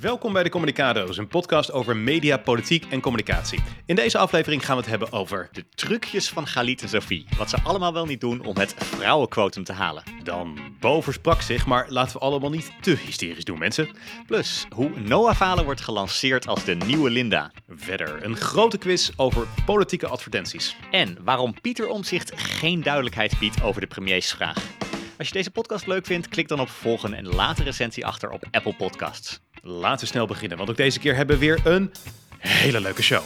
Welkom bij de Communicado's, een podcast over media, politiek en communicatie. In deze aflevering gaan we het hebben over De trucjes van Galit en Sophie. Wat ze allemaal wel niet doen om het vrouwenquotum te halen. dan Bo versprak zich, maar laten we allemaal niet te hysterisch doen, mensen. Plus hoe Noah Falen wordt gelanceerd als de nieuwe Linda. Verder een grote quiz over politieke advertenties. En waarom Pieter Omzicht geen duidelijkheid biedt over de premiersvraag. Als je deze podcast leuk vindt, klik dan op volgen en laat een recensie achter op Apple Podcasts. Laten we snel beginnen, want ook deze keer hebben we weer een hele leuke show.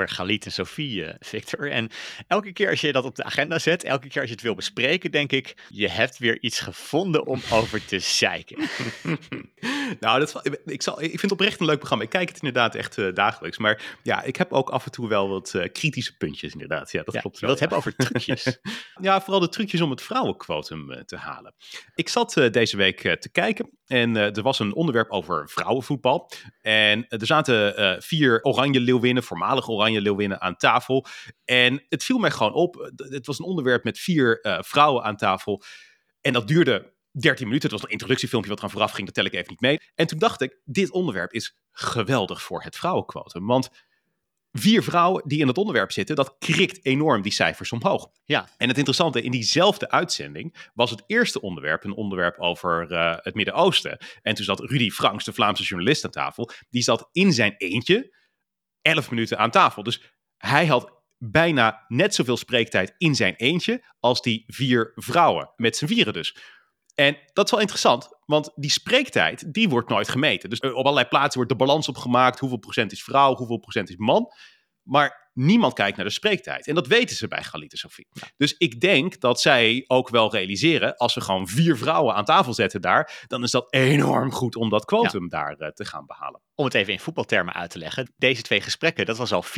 Over Galit en Sophie, eh, Victor. En elke keer als je dat op de agenda zet, elke keer als je het wil bespreken, denk ik, je hebt weer iets gevonden om over te zeiken. nou, dat, ik, zal, ik vind het oprecht een leuk programma. Ik kijk het inderdaad echt eh, dagelijks. Maar ja, ik heb ook af en toe wel wat eh, kritische puntjes inderdaad. Ja, dat Ja, klopt wel. wilt ja. hebben over trucjes. Ja, vooral de trucjes om het vrouwenquotum te halen. Ik zat deze week te kijken en er was een onderwerp over vrouwenvoetbal. En er zaten vier oranje leeuwinnen, voormalig oranje leeuwinnen aan tafel. En het viel mij gewoon op. Het was een onderwerp met vier eh, vrouwen aan tafel. En dat duurde 13 minuten. Het was een introductiefilmpje wat eraan vooraf ging, dat tel ik even niet mee. En toen dacht ik, dit onderwerp is geweldig voor het vrouwenquotum. Want vier vrouwen die in het onderwerp zitten, dat krikt enorm die cijfers omhoog. Ja. En het interessante, in diezelfde uitzending was het eerste onderwerp een onderwerp over eh, het Midden-Oosten. En toen zat Rudy Franks, de Vlaamse journalist, aan tafel. Die zat in zijn eentje 11 minuten aan tafel. Dus hij had bijna net zoveel spreektijd in zijn eentje als die vier vrouwen, met z'n vieren dus. En dat is wel interessant, want die spreektijd, die wordt nooit gemeten. Dus eh, op allerlei plaatsen wordt de balans opgemaakt. Hoeveel procent is vrouw, hoeveel procent is man. Maar niemand kijkt naar de spreektijd. En dat weten ze bij Galit en Sophie. Dus ik denk dat zij ook wel realiseren, als we gewoon vier vrouwen aan tafel zetten daar, dan is dat enorm goed om dat quotum daar eh, te gaan behalen. Om het even in voetbaltermen uit te leggen, deze twee gesprekken, dat was al 4-1.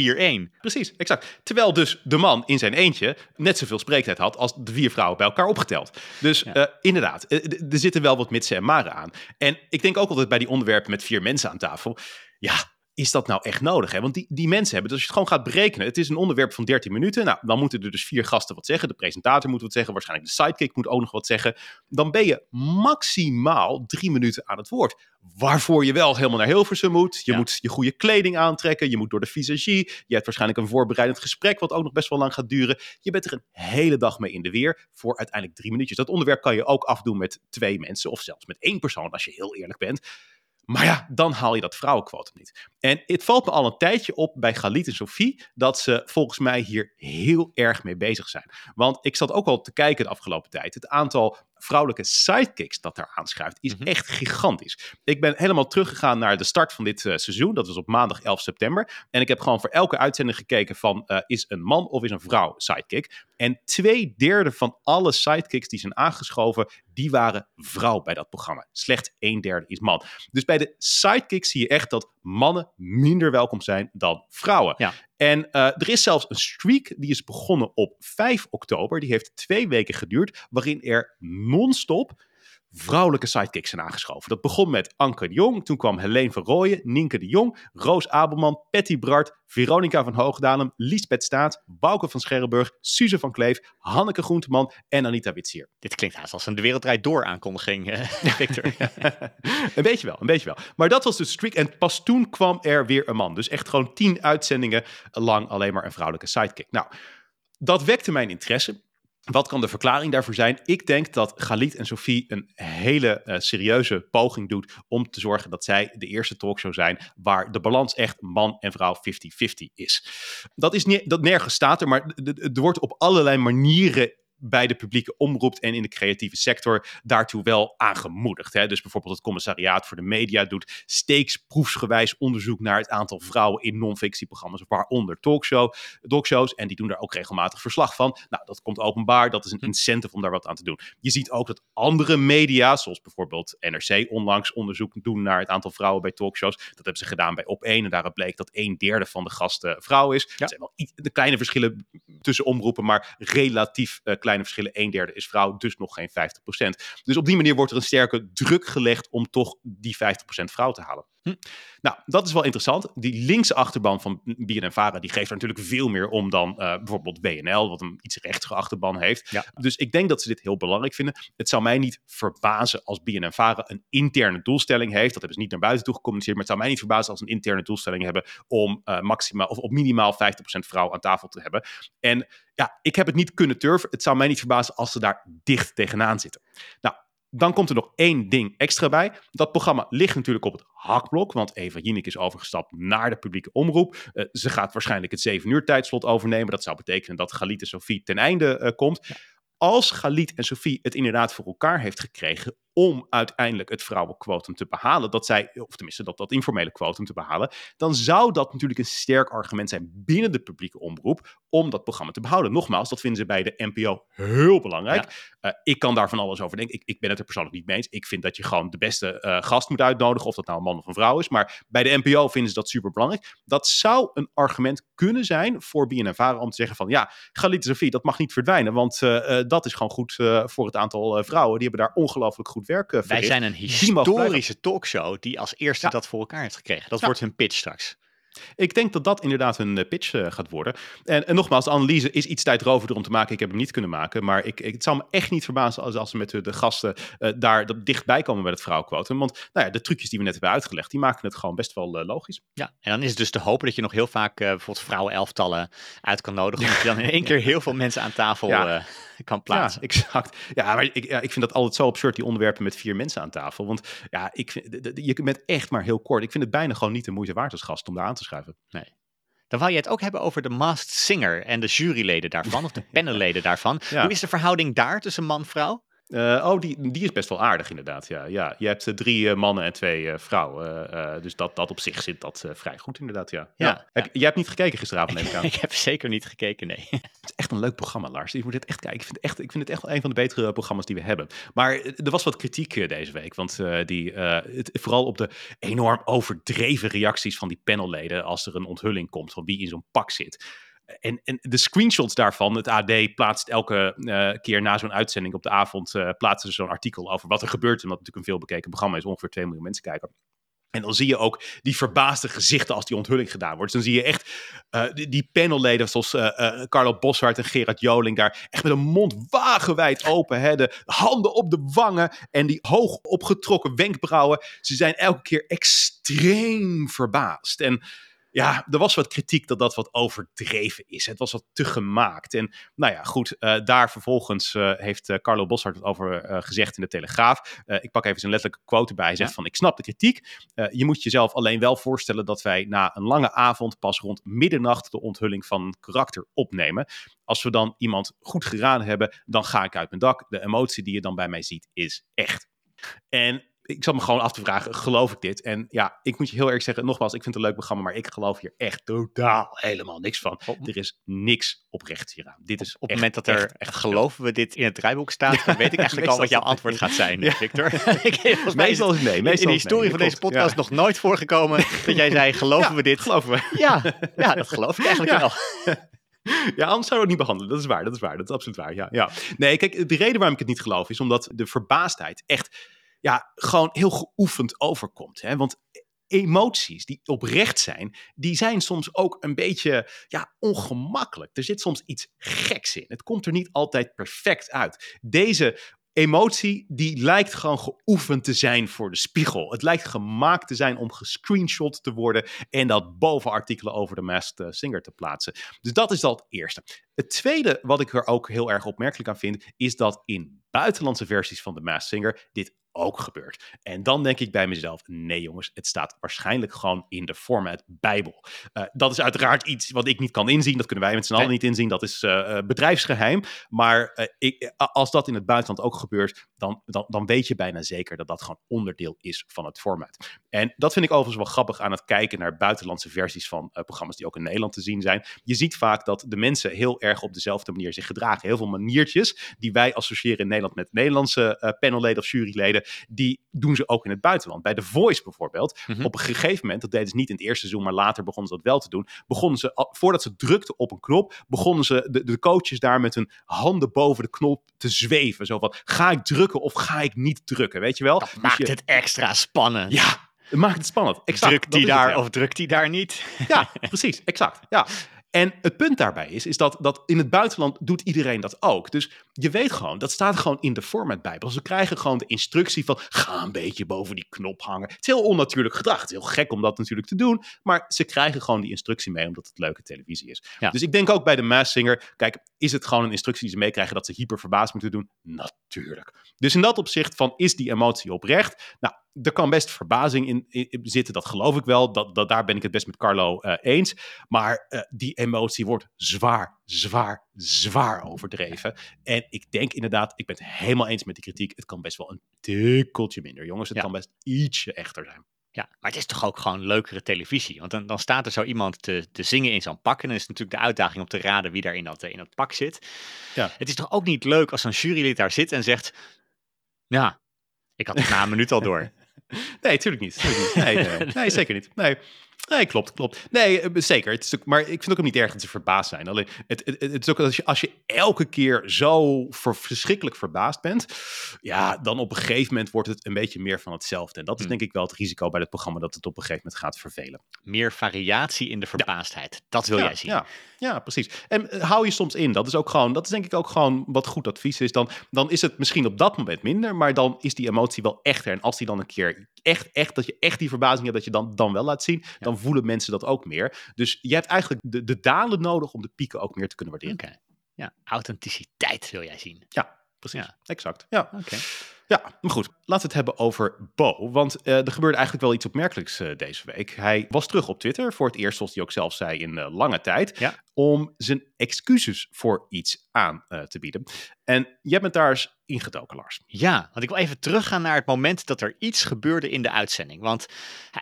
Precies, exact. Terwijl dus de man in zijn eentje net zoveel spreektijd had als de vier vrouwen bij elkaar opgeteld. Dus Ja. eh, inderdaad, eh, er zitten wel wat mitsen en maren aan. En ik denk ook altijd bij die onderwerpen met vier mensen aan tafel, ja, is dat nou echt nodig? Hè? Want die, die mensen hebben, dus als je het gewoon gaat berekenen, het is een onderwerp van 13 minuten. Nou, dan moeten er dus vier gasten wat zeggen. De presentator moet wat zeggen, waarschijnlijk de sidekick moet ook nog wat zeggen. Dan ben je maximaal drie minuten aan het woord. Waarvoor je wel helemaal naar Hilversum moet. Je Ja. moet je goede kleding aantrekken. Je moet door de visagie. Je hebt waarschijnlijk een voorbereidend gesprek, wat ook nog best wel lang gaat duren. Je bent er een hele dag mee in de weer voor uiteindelijk drie minuutjes. Dat onderwerp kan je ook afdoen met twee mensen of zelfs met één persoon, als je heel eerlijk bent. Maar ja, dan haal je dat vrouwenquotum niet. En het valt me al een tijdje op bij Galit en Sophie dat ze volgens mij hier heel erg mee bezig zijn. Want ik zat ook al te kijken de afgelopen tijd. Het aantal vrouwelijke sidekicks dat daar aanschuift is Mhm. echt gigantisch. Ik ben helemaal teruggegaan naar de start van dit eh, seizoen. Dat was op maandag 11 september. En ik heb gewoon voor elke uitzending gekeken van eh, is een man of is een vrouw sidekick. En twee derde van alle sidekicks die zijn aangeschoven, die waren vrouw bij dat programma. Slechts een derde is man. Dus bij de sidekicks zie je echt dat mannen minder welkom zijn dan vrouwen. Ja. En eh, er is zelfs een streak die is begonnen op 5 oktober. Die heeft twee weken geduurd, waarin er non-stop vrouwelijke sidekicks zijn aangeschoven. Dat begon met Anke de Jong, toen kwam Helene van Rooyen, Nienke de Jong, Roos Abelman, Patty Bart, Veronica van Hoogdalem, Liesbeth Staat, Bouke van Scherrenburg, Suze van Kleef, Hanneke Groenteman en Anita Witsier. Dit klinkt haast als een De Wereld Door aankondiging, eh, Victor. een beetje wel, een beetje wel. Maar dat was de streak. En pas toen kwam er weer een man. Dus echt gewoon tien uitzendingen lang alleen maar een vrouwelijke sidekick. Nou, dat wekte mijn interesse. Wat kan de verklaring daarvoor zijn? Ik denk dat Galit en Sophie een hele eh, serieuze poging doet om te zorgen dat zij de eerste talkshow zijn waar de balans echt man en vrouw 50-50 is. Dat is niet, dat nergens staat er, maar er wordt op allerlei manieren bij de publieke omroep en in de creatieve sector daartoe wel aangemoedigd. Hè? Dus bijvoorbeeld het commissariaat voor de media doet steeds proefsgewijs onderzoek naar het aantal vrouwen in non-fictieprogramma's, waaronder talkshow, talkshows. En die doen daar ook regelmatig verslag van. Nou, dat komt openbaar. Dat is een incentive om daar wat aan te doen. Je ziet ook dat andere media, zoals bijvoorbeeld NRC, onlangs onderzoek doen naar het aantal vrouwen bij talkshows. Dat hebben ze gedaan bij Op1. En daaruit bleek dat een derde van de gasten vrouw is. Er zijn wel de kleine verschillen tussen omroepen, maar relatief uh, kleine verschillen. Een derde is vrouw, dus nog geen 50%. Dus op die manier wordt er een sterke druk gelegd om toch die 50% vrouw te halen. Hm. Nou, dat is wel interessant. Die linkse achterban van BNNVARA, die geeft er natuurlijk veel meer om dan uh, bijvoorbeeld WNL, wat een iets rechtere achterban heeft. Ja. Dus ik denk dat ze dit heel belangrijk vinden. Het zou mij niet verbazen als BNNVARA een interne doelstelling heeft. Dat hebben ze niet naar buiten toe gecommuniceerd, maar het zou mij niet verbazen als ze een interne doelstelling hebben om uh, maximaal of op minimaal 50% vrouw aan tafel te hebben. En ja, ik heb het niet kunnen turven. Het zou mij niet verbazen als ze daar dicht tegenaan zitten. Nou, dan komt er nog één ding extra bij. Dat programma ligt natuurlijk op het hakblok, want Eva Jinek is overgestapt naar de publieke omroep. Uh, ze gaat waarschijnlijk het 7 uur tijdslot overnemen. Dat zou betekenen dat Galit en Sophie ten einde uh, komt. Als Galit en Sophie het inderdaad voor elkaar heeft gekregen om uiteindelijk het vrouwenquotum te behalen, dat zij, of tenminste dat, dat informele quotum te behalen, dan zou dat natuurlijk een sterk argument zijn binnen de publieke omroep om dat programma te behouden. Nogmaals, dat vinden ze bij de NPO heel belangrijk. Eh, ik kan daar van alles over denken. Ik, ik, ben het er persoonlijk niet mee eens. Ik vind dat je gewoon de beste uh, gast moet uitnodigen, of dat nou een man of een vrouw is. Maar bij de NPO vinden ze dat super belangrijk. Dat zou een argument kunnen zijn voor BNNVARA om te zeggen van ja, Galit Sofie, dat mag niet verdwijnen, want uh, dat is gewoon goed voor het aantal vrouwen. Die hebben daar ongelooflijk goed werk uh, Wij zijn een historische talkshow die als eerste dat voor elkaar heeft gekregen. Dat wordt hun pitch straks. Ik denk dat dat inderdaad een eh, pitch uh, gaat worden. En, en, nogmaals, de analyse is iets tijdrovender om te maken. Ik heb hem niet kunnen maken. Maar ik, ik, het zou me echt niet verbazen als, als ze met de, de gasten uh, daar dichtbij komen bij het vrouwenquotum. Want nou ja, de trucjes die we net hebben uitgelegd, die maken het gewoon best wel uh, logisch. Ja, en dan is het dus te hopen dat je nog heel vaak bijvoorbeeld vrouwenelftallen uit kan nodigen. Omdat je dan in één keer heel veel mensen aan tafel ja. Kan plaatsen. Ja, exact. Ja, maar ik, ja, ik vind dat altijd zo absurd, die onderwerpen met vier mensen aan tafel. Want ja, ik vind, je bent echt maar heel kort. Ik vind het bijna gewoon niet de moeite waard als gast om daar aan te schuiven. Nee. Dan wou je het ook hebben over de Masked Singer en de juryleden daarvan, of de panelleden daarvan. Hoe is de verhouding daar tussen man-vrouw? Uh, oh, die, die is best wel aardig inderdaad. Ja, ja. Je hebt uh, drie uh, mannen en twee vrouwen. dus dat, dat op zich zit dat vrij goed inderdaad, ja. ja, ja. Heb, jij hebt niet gekeken gisteravond, neem ik aan. ik heb zeker niet gekeken, nee. het is echt een leuk programma, Lars. Je moet het echt kijken. Ik vind, echt, ik vind het echt een van de betere programma's die we hebben. Maar er was wat kritiek deze week. Want die, het, vooral op de enorm overdreven reacties van die panelleden... als er een onthulling komt van wie in zo'n pak zit en, en de screenshots daarvan, het AD plaatst elke uh, keer na zo'n uitzending op de avond, uh, plaatsen ze zo'n artikel over wat er gebeurt. Omdat het natuurlijk een veelbekeken programma is, ongeveer 2 miljoen mensen kijken. En dan zie je ook die verbaasde gezichten als die onthulling gedaan wordt. Dus dan zie je echt uh, die, panelleden zoals Carlo Boshart en Gerard Joling daar echt met een mond wagenwijd open. De handen op de wangen en die hoog opgetrokken wenkbrauwen. Ze zijn elke keer extreem verbaasd. En ja, er was wat kritiek dat dat wat overdreven is. Het was wat te gemaakt. En nou ja, goed, uh, daar vervolgens uh, heeft uh, Carlo Boshart het over gezegd in de Telegraaf. ik pak even zijn letterlijke quote bij. Hij zegt ja. van, ik snap de kritiek. je moet jezelf alleen wel voorstellen dat wij na een lange avond pas rond middernacht de onthulling van een karakter opnemen. Als we dan iemand goed geraden hebben, dan ga ik uit mijn dak. De emotie die je dan bij mij ziet is echt. En ik zat me gewoon af te vragen, geloof ik dit? En ja, ik moet je heel erg zeggen, nogmaals, ik vind het een leuk programma, maar ik geloof hier echt totaal helemaal niks van. Er is niks oprecht hieraan. Dit is op het moment dat er echt, geloven we dit in het draaiboek staat, dan weet ik eigenlijk al wat jouw antwoord gaat zijn, ja. Victor. meestal is nee. Meestal in de historie nee, van deze podcast ja. nog nooit voorgekomen dat jij zei, geloven we dit? Geloven we. Ja, ja, dat geloof ik eigenlijk wel. Ja, anders zouden we het niet behandelen. Dat is waar, dat is waar. Dat is absoluut waar, ja. ja. Nee, kijk, de reden waarom ik het niet geloof is omdat de verbaasdheid echt ja, gewoon heel geoefend overkomt. Hè? Want emoties die oprecht zijn, die zijn soms ook een beetje ja, ongemakkelijk. Er zit soms iets geks in. Het komt er niet altijd perfect uit. Deze emotie die lijkt gewoon geoefend te zijn voor de spiegel. Het lijkt gemaakt te zijn om gescreenshot te worden en dat boven artikelen over de Masked Singer te plaatsen. Dus dat is het eerste. Het tweede wat ik er ook heel erg opmerkelijk aan vind, is dat in buitenlandse versies van de Masked Singer dit ook gebeurt. En dan denk ik bij mezelf: nee, jongens, het staat waarschijnlijk gewoon in de format Bijbel. Uh, dat is uiteraard iets wat ik niet kan inzien. Dat kunnen wij met z'n allen niet inzien. Dat is uh, bedrijfsgeheim. Maar uh, ik, als dat in het buitenland ook gebeurt, dan, dan, dan weet je bijna zeker dat dat gewoon onderdeel is van het format. En dat vind ik overigens wel grappig aan het kijken naar buitenlandse versies van programma's die ook in Nederland te zien zijn. Je ziet vaak dat de mensen heel erg op dezelfde manier zich gedragen. Heel veel maniertjes die wij associëren in Nederland met Nederlandse panelleden of juryleden die doen ze ook in het buitenland. Bij The Voice bijvoorbeeld. Mhm. Op een gegeven moment, dat deden ze niet in het eerste seizoen, maar later begonnen ze dat wel te doen. Begonnen ze, voordat ze drukten op een knop, begonnen ze de, de coaches daar met hun handen boven de knop te zweven. Zo van, ga ik drukken of ga ik niet drukken? Weet je wel? Dat Dus maakt je- het extra spannend. Ja, het maakt het spannend. Exact, drukt die het, daar ja. of drukt die daar niet? Ja, precies, exact. Ja. En het punt daarbij is, is dat, dat in het buitenland doet iedereen dat ook. Dus je weet gewoon, dat staat gewoon in de format bijbel. Ze krijgen gewoon de instructie van, ga een beetje boven die knop hangen. Het is heel onnatuurlijk gedrag. Het is heel gek om dat natuurlijk te doen. Maar ze krijgen gewoon die instructie mee, omdat het leuke televisie is. Ja. Dus ik denk ook bij de Mass Singer, kijk, is het gewoon een instructie die ze meekrijgen dat ze hyper verbaasd moeten doen? Natuurlijk. Dus in dat opzicht van, is die emotie oprecht? Nou, er kan best verbazing in, in- zitten, dat geloof ik wel. Dat, dat, daar ben ik het best met Carlo eh, eens. Maar eh, die emotie wordt zwaar, zwaar, zwaar overdreven. En ik denk inderdaad, ik ben het helemaal eens met die kritiek. Het kan best wel een tikkeltje minder, jongens. Het Ja. kan best ietsje echter zijn. Ja, maar het is toch ook gewoon leukere televisie. Want dan, dan staat er zo iemand te, te zingen in zo'n pak. En dan is het natuurlijk de uitdaging om te raden wie daar in dat, eh, in dat pak zit. Ja. Het is toch ook niet leuk als zo'n jurylid daar zit en zegt... Ja, ik had het na een minuut al door. Nee, tuurlijk niet. tuurlijk niet. Nee, nee, nee, zeker niet. Nee. Nee, klopt, klopt. Nee, eh, zeker. Het is ook, maar ik vind ook niet erg dat ze verbaasd zijn. Alleen, het, het, het is ook als je, als je elke keer zo ver- verschrikkelijk verbaasd bent, ja, dan op een gegeven moment wordt het een beetje meer van hetzelfde. En dat is Hmm. denk ik wel het risico bij het programma, dat het op een gegeven moment gaat vervelen. Meer variatie in de verbaasdheid. Dat wil ja, jij zien. Ja, ja, precies. En eh, hou je soms in. Dat is ook gewoon, dat is denk ik ook gewoon wat goed advies is. Dan, dan is het misschien op dat moment minder, maar dan is die emotie wel echter. En als die dan een keer echt, echt, dat je echt die verbazing hebt, dat je dan, dan wel laat zien, dan voelen mensen dat ook meer. Dus je hebt eigenlijk de, de dalen nodig om de pieken ook meer te kunnen waarderen. Ja, authenticiteit wil jij zien. Ja, precies. Ja. Exact. Ja. Oké. Ja, maar goed. Laten we het hebben over Bo. Want eh, er gebeurde eigenlijk wel iets opmerkelijks eh, deze week. Hij was terug op Twitter, voor het eerst, zoals hij ook zelf zei, in eh, lange tijd. Ja. Om zijn excuses voor iets aan te bieden. En jij bent daar eens ingedoken, Lars. Ja, want ik wil even teruggaan naar het moment dat er iets gebeurde in de uitzending. Want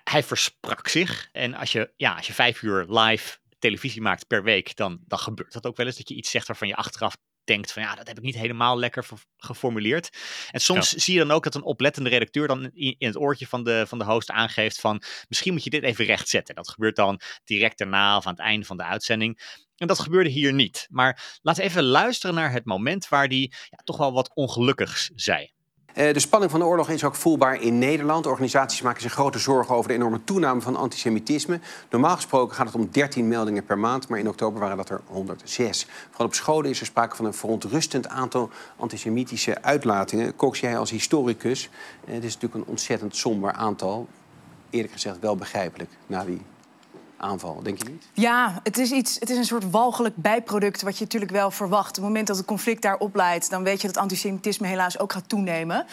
hij, versprak zich. En als je, ja, als je vijf uur live televisie maakt per week, dan, dan gebeurt dat ook wel eens. Dat je iets zegt waarvan je achteraf denkt van ja, dat heb ik niet helemaal lekker geformuleerd. En soms zie je dan ook dat een oplettende redacteur dan in, in het oortje van de, van de host aangeeft van misschien moet je dit even rechtzetten. Dat gebeurt dan direct daarna of aan het einde van de uitzending. En dat gebeurde hier niet. Maar laten we even luisteren naar het moment waar die ja, toch wel wat ongelukkigs zei. Eh, De spanning van de oorlog is ook voelbaar in Nederland. Organisaties maken zich grote zorgen over de enorme toename van antisemitisme. Normaal gesproken gaat het om 13 meldingen per maand, maar in oktober waren dat er 106. Vooral op scholen is er sprake van een verontrustend aantal antisemitische uitlatingen. Cox, jij als historicus, eh, het is natuurlijk een ontzettend somber aantal. Eerlijk gezegd wel begrijpelijk na die aanval, denk je niet? Ja, het is, iets, het is een soort walgelijk bijproduct wat je natuurlijk wel verwacht. Op het moment dat het conflict daar opleidt, dan weet je dat antisemitisme helaas ook gaat toenemen.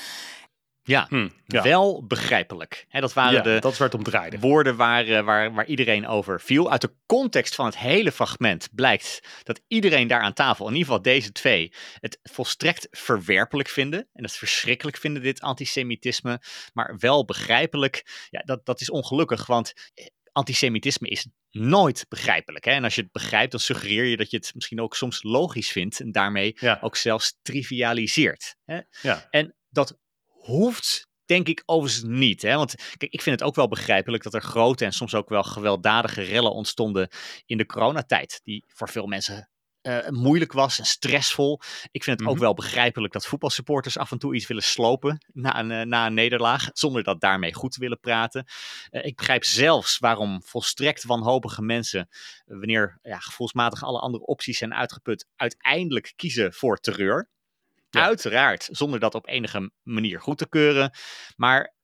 Ja, Hm, ja. wel begrijpelijk. Hè, dat waren Ja, de dat waar het om draaide. woorden waar, eh, waar, waar iedereen over viel. Uit de context van het hele fragment blijkt dat iedereen daar aan tafel, in ieder geval deze twee, het volstrekt verwerpelijk vinden. En dat verschrikkelijk vinden, dit antisemitisme. Maar wel begrijpelijk. Ja, dat, dat is ongelukkig, want antisemitisme is nooit begrijpelijk. Hè? En als je het begrijpt, dan suggereer je dat je het misschien ook soms logisch vindt. En daarmee Ja. ook zelfs trivialiseert. Hè? Ja. En dat hoeft denk ik overigens niet. Hè? Want kijk, ik vind het ook wel begrijpelijk dat er grote en soms ook wel gewelddadige rellen ontstonden in de coronatijd. Die voor veel mensen eh, moeilijk was en stressvol. Ik vind het ook Mhm. wel begrijpelijk dat voetbalsupporters af en toe iets willen slopen na een, eh, na een nederlaag. Zonder dat daarmee goed te willen praten. Eh, ik begrijp zelfs waarom volstrekt wanhopige mensen, wanneer ja, gevoelsmatig alle andere opties zijn uitgeput, uiteindelijk kiezen voor terreur. Ja. Uiteraard, zonder dat op enige manier goed te keuren. Maar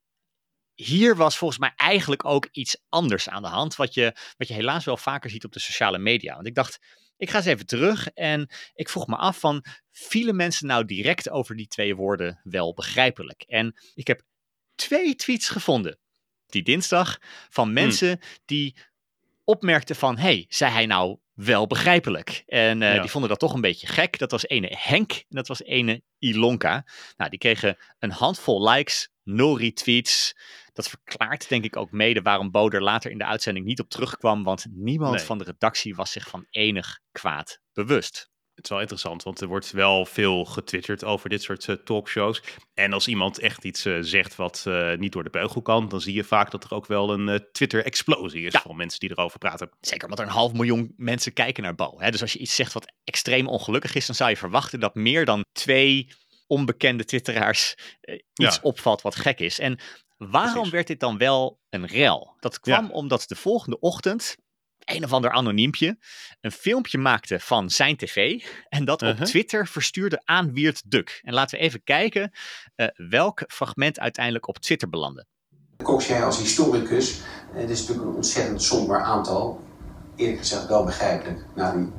hier was volgens mij eigenlijk ook iets anders aan de hand. Wat je, wat je helaas wel vaker ziet op de sociale media. Want ik dacht, ik ga eens even terug en ik vroeg me af van, vielen mensen nou direct over die twee woorden wel begrijpelijk? En ik heb twee tweets gevonden, die dinsdag, van mensen die opmerkten van, hey, zei hij nou wel begrijpelijk? En eh, Ja. die vonden dat toch een beetje gek. Dat was ene Henk en dat was ene Ilonka. Nou, die kregen een handvol likes, nul retweets. Dat verklaart denk ik ook mede waarom Bo er later in de uitzending niet op terugkwam, want niemand Nee. van de redactie was zich van enig kwaad bewust. Het is wel interessant, want er wordt wel veel getwitterd over dit soort uh, talkshows. En als iemand echt iets uh, zegt wat uh, niet door de beugel kan, dan zie je vaak dat er ook wel een Twitter-explosie is ja. van mensen die erover praten. Zeker, want er een half miljoen mensen kijken naar Bo. Hè? Dus als je iets zegt wat extreem ongelukkig is, dan zou je verwachten dat meer dan twee onbekende twitteraars iets ja. opvalt wat gek is. En waarom Precies. werd dit dan wel een rel? Dat kwam ja. omdat de volgende ochtend een of ander anoniempje een filmpje maakte van zijn tv en dat op uh -huh. Twitter verstuurde aan Wiert Duk. En laten we even kijken uh, welk fragment uiteindelijk op Twitter belandde. Cox, jij als historicus, uh, dit is natuurlijk een ontzettend somber aantal. Eerlijk gezegd wel begrijpelijk, na die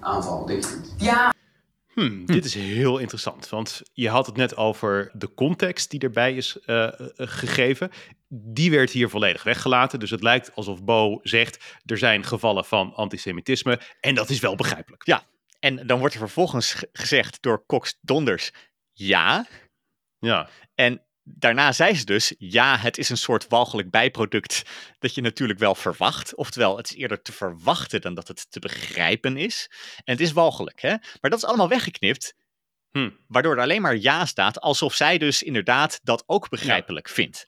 aanval, denk je niet? Ja, Hmm, dit is heel interessant, want je had het net over de context die erbij is uh, gegeven. Die werd hier volledig weggelaten. Dus het lijkt alsof Bo zegt: er zijn gevallen van antisemitisme. En dat is wel begrijpelijk. Ja, en dan wordt er vervolgens gezegd door Cox Donders: ja. Ja. En daarna zei ze dus, ja, het is een soort walgelijk bijproduct dat je natuurlijk wel verwacht. Oftewel, het is eerder te verwachten dan dat het te begrijpen is. En het is walgelijk, hè? Maar dat is allemaal weggeknipt, hm. waardoor er alleen maar ja staat, alsof zij dus inderdaad dat ook begrijpelijk ja. vindt.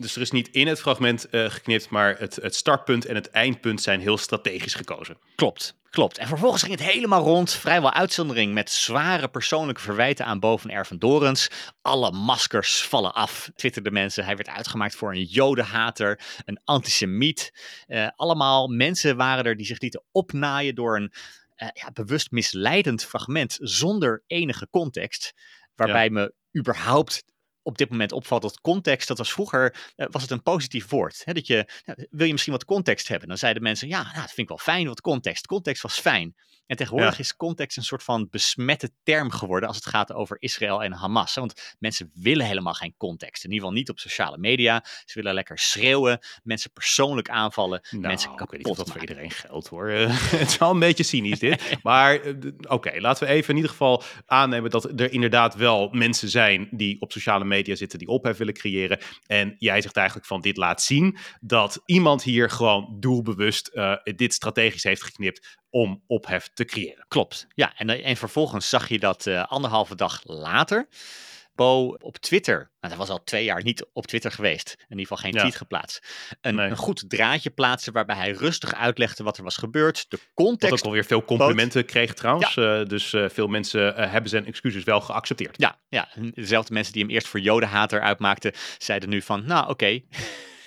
Dus er is niet in het fragment uh, geknipt, maar het, het startpunt en het eindpunt zijn heel strategisch gekozen. Klopt. Klopt. En vervolgens ging het helemaal rond. Vrijwel uitzondering met zware persoonlijke verwijten aan boven Ervan Dorens. Alle maskers vallen af, twitterden mensen. Hij werd uitgemaakt voor een jodenhater, een antisemiet. Uh, allemaal mensen waren er die zich lieten opnaaien door een uh, ja, bewust misleidend fragment zonder enige context. Waarbij ja. me überhaupt op dit moment opvalt dat context, dat was vroeger, uh, was het een positief woord. Hè? Dat je, nou, wil je misschien wat context hebben? Dan zeiden mensen, ja, nou, dat vind ik wel fijn, wat context. Context was fijn. En tegenwoordig ja. is context een soort van besmette term geworden als het gaat over Israël en Hamas. Want mensen willen helemaal geen context. In ieder geval niet op sociale media. Ze willen lekker schreeuwen, mensen persoonlijk aanvallen, nou, mensen kapot ik weet niet of dat voor iedereen geldt hoor. het is wel een beetje cynisch dit. maar uh, oké, okay, laten we even in ieder geval aannemen dat er inderdaad wel mensen zijn die op sociale media zitten, die ophef willen creëren. En jij zegt eigenlijk van dit laat zien dat iemand hier gewoon doelbewust uh, dit strategisch heeft geknipt om ophef te creëren. Klopt, ja. En, en vervolgens zag je dat uh, anderhalve dag later Bo op Twitter, nou, dat was al twee jaar niet op Twitter geweest, in ieder geval geen ja. tweet geplaatst, een, nee. een, goed draadje plaatsen waarbij hij rustig uitlegde wat er was gebeurd, de context. Wat ook alweer veel complimenten bood. kreeg trouwens, ja. uh, dus uh, veel mensen uh, hebben zijn excuses wel geaccepteerd. Ja, ja, dezelfde mensen die hem eerst voor jodenhater uitmaakten, zeiden nu van, nou oké, okay.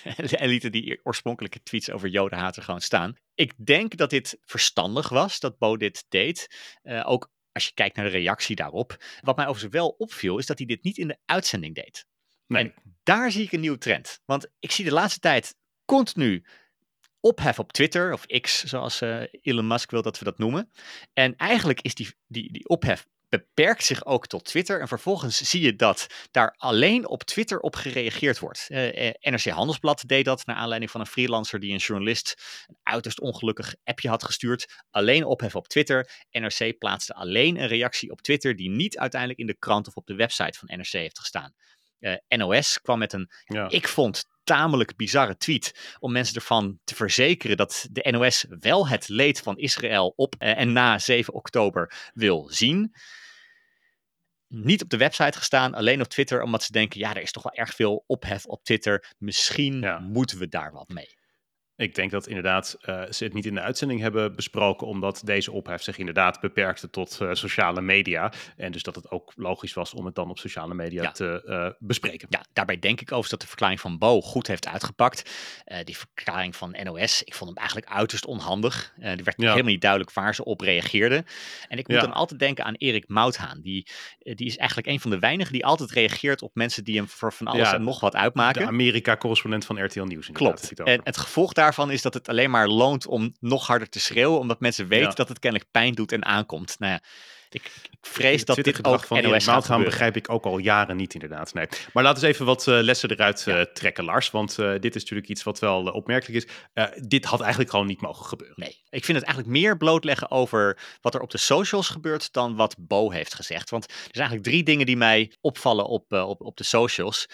en lieten die oorspronkelijke tweets over jodenhater gewoon staan. Ik denk dat dit verstandig was, dat Bo dit deed. Uh, ook als je kijkt naar de reactie daarop. Wat mij overigens wel opviel, is dat hij dit niet in de uitzending deed. Nee. En daar zie ik een nieuwe trend. Want ik zie de laatste tijd continu ophef op Twitter, of X, zoals uh, Elon Musk wil dat we dat noemen. En eigenlijk is die, die, die ophef beperkt zich ook tot Twitter. En vervolgens zie je dat daar alleen op Twitter op gereageerd wordt. Uh, NRC Handelsblad deed dat naar aanleiding van een freelancer die een journalist een uiterst ongelukkig appje had gestuurd. Alleen ophef op Twitter. NRC plaatste alleen een reactie op Twitter die niet uiteindelijk in de krant of op de website van NRC heeft gestaan. Uh, NOS kwam met een, ja. ik vond tamelijk bizarre tweet om mensen ervan te verzekeren dat de NOS wel het leed van Israël op uh, en na 7 oktober wil zien niet op de website gestaan, alleen op Twitter, omdat ze denken, ja, er is toch wel erg veel ophef op Twitter. Misschien ja. moeten we daar wat mee. Ik denk dat inderdaad uh, ze het niet in de uitzending hebben besproken, omdat deze ophef zich inderdaad beperkte tot uh, sociale media. En dus dat het ook logisch was om het dan op sociale media ja. te uh, bespreken. Ja, daarbij denk ik overigens dat de verklaring van Bo goed heeft uitgepakt. die verklaring van NOS, ik vond hem eigenlijk uiterst onhandig. er werd ja. helemaal niet duidelijk waar ze op reageerden. En ik moet ja. dan altijd denken aan Erik Mouthaan. Die, die is eigenlijk een van de weinigen die altijd reageert op mensen die hem voor van alles en nog wat uitmaken. De Amerika-correspondent van RTL Nieuws. Klopt. En het gevolg daarvan is dat het alleen maar loont om nog harder te schreeuwen, omdat mensen weten ja. dat het kennelijk pijn doet en aankomt. Nou ja, ik, ik vrees het dat dit ook van NOS gaat gaan begrijp ik ook al jaren niet inderdaad. Nee. Maar laten we eens even wat uh, lessen eruit uh, trekken, Lars. Want uh, dit is natuurlijk iets wat wel opmerkelijk is. dit had eigenlijk gewoon niet mogen gebeuren. Nee, ik vind het eigenlijk meer blootleggen over wat er op de socials gebeurt dan wat Bo heeft gezegd. Want er zijn eigenlijk drie dingen die mij opvallen op, op, op de socials.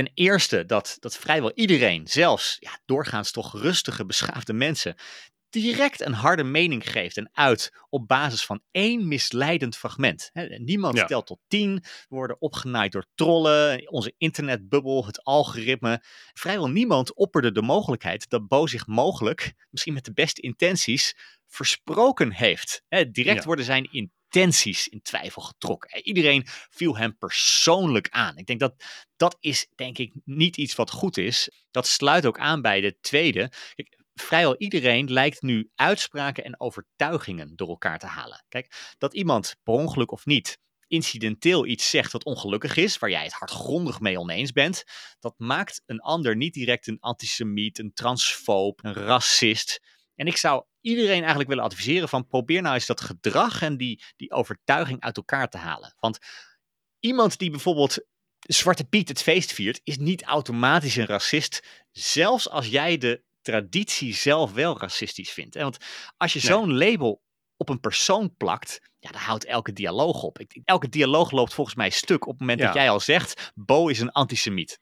Ten eerste dat, dat vrijwel iedereen, zelfs ja, doorgaans toch rustige, beschaafde mensen, direct een harde mening geeft en uit op basis van één misleidend fragment. Niemand Ja. telt tot tien, we worden opgenaaid door trollen, onze internetbubbel, het algoritme. Vrijwel niemand opperde de mogelijkheid dat Bo zich mogelijk, misschien met de beste intenties, versproken heeft. Hè, direct Ja. worden zijn intenties in twijfel getrokken. Iedereen viel hem persoonlijk aan. Ik denk dat dat is denk ik niet iets wat goed is. Dat sluit ook aan bij de tweede. Vrijwel iedereen lijkt nu uitspraken en overtuigingen door elkaar te halen. Kijk, dat iemand per ongeluk of niet incidenteel iets zegt wat ongelukkig is, waar jij het hardgrondig mee oneens bent, dat maakt een ander niet direct een antisemiet, een transfoob, een racist. En ik zou iedereen eigenlijk willen adviseren van probeer nou eens dat gedrag en die, die overtuiging uit elkaar te halen. Want iemand die bijvoorbeeld Zwarte Piet het feest viert, is niet automatisch een racist, zelfs als jij de traditie zelf wel racistisch vindt. Want als je Nee. zo'n label op een persoon plakt, ja, dan houdt elke dialoog op. Elke dialoog loopt volgens mij stuk op het moment Ja. dat jij al zegt, Bo is een antisemiet.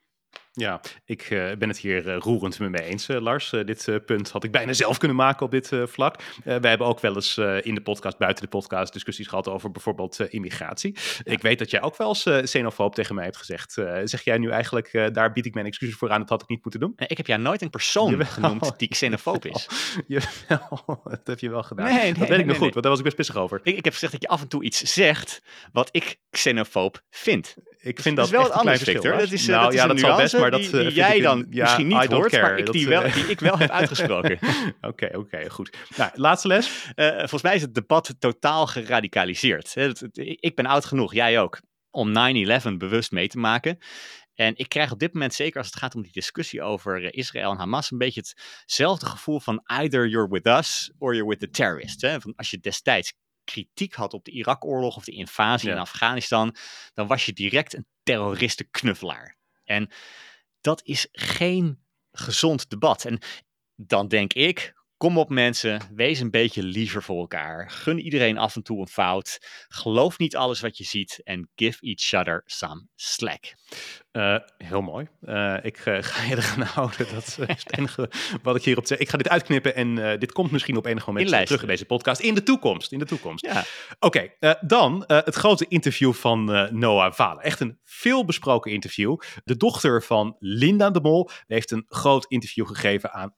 Ja, ik eh, ben het hier eh, roerend met me eens, eh, Lars. Dit punt had ik bijna zelf kunnen maken op dit vlak. Wij hebben ook wel eens in de podcast, buiten de podcast, discussies gehad over bijvoorbeeld immigratie. Ik weet dat jij ook wel eens xenofoob tegen mij hebt gezegd. Zeg jij nu eigenlijk, daar bied ik mijn excuses voor aan, dat had ik niet moeten doen? Ik heb jou nooit een persoon Jawel. genoemd die xenofoob is. Jawel, dat heb je wel gedaan. Nee, nee, dat weet nee, ik nog goed, want daar was ik best pissig over. Ik, ik heb gezegd dat je af en toe iets zegt wat ik xenofoob vind. Ik vind Dat dat, is wel echt een klein verschil, Victor. Dat is, nou, dat is ja, een dat zal best, nuance maar dat die, eh, die jij ik dan ja, misschien niet hoort, care. maar ik die, eh, wel, die ik wel heb uitgesproken. Oké, oké, goed. Nou, laatste les. Eh, volgens mij is het debat totaal geradicaliseerd. Ik ben oud genoeg, jij ook, om 9-11 bewust mee te maken. En ik krijg op dit moment, zeker als het gaat om die discussie over eh, Israël en Hamas, een beetje hetzelfde gevoel van either you're with us or you're with the terrorists. Hè. Van als je destijds kritiek had op de Irak-oorlog of de invasie Ja. in Afghanistan, dan was je direct een terroristenknuffelaar. En dat is geen gezond debat. En dan denk ik, kom op mensen, wees een beetje liever voor elkaar. Gun iedereen af en toe een fout. Geloof niet alles wat je ziet en give each other some slack. Eh, heel mooi. Eh, ik eh, ga je eraan houden. Dat is het enige wat ik hierop zeg. Ik ga dit uitknippen en dit komt misschien op enig moment terug in deze podcast. In de toekomst. In de toekomst. Ja, Oké, dan het grote interview van Noah Valen. Echt een veel besproken interview. De dochter van Linda de Mol heeft een groot interview gegeven aan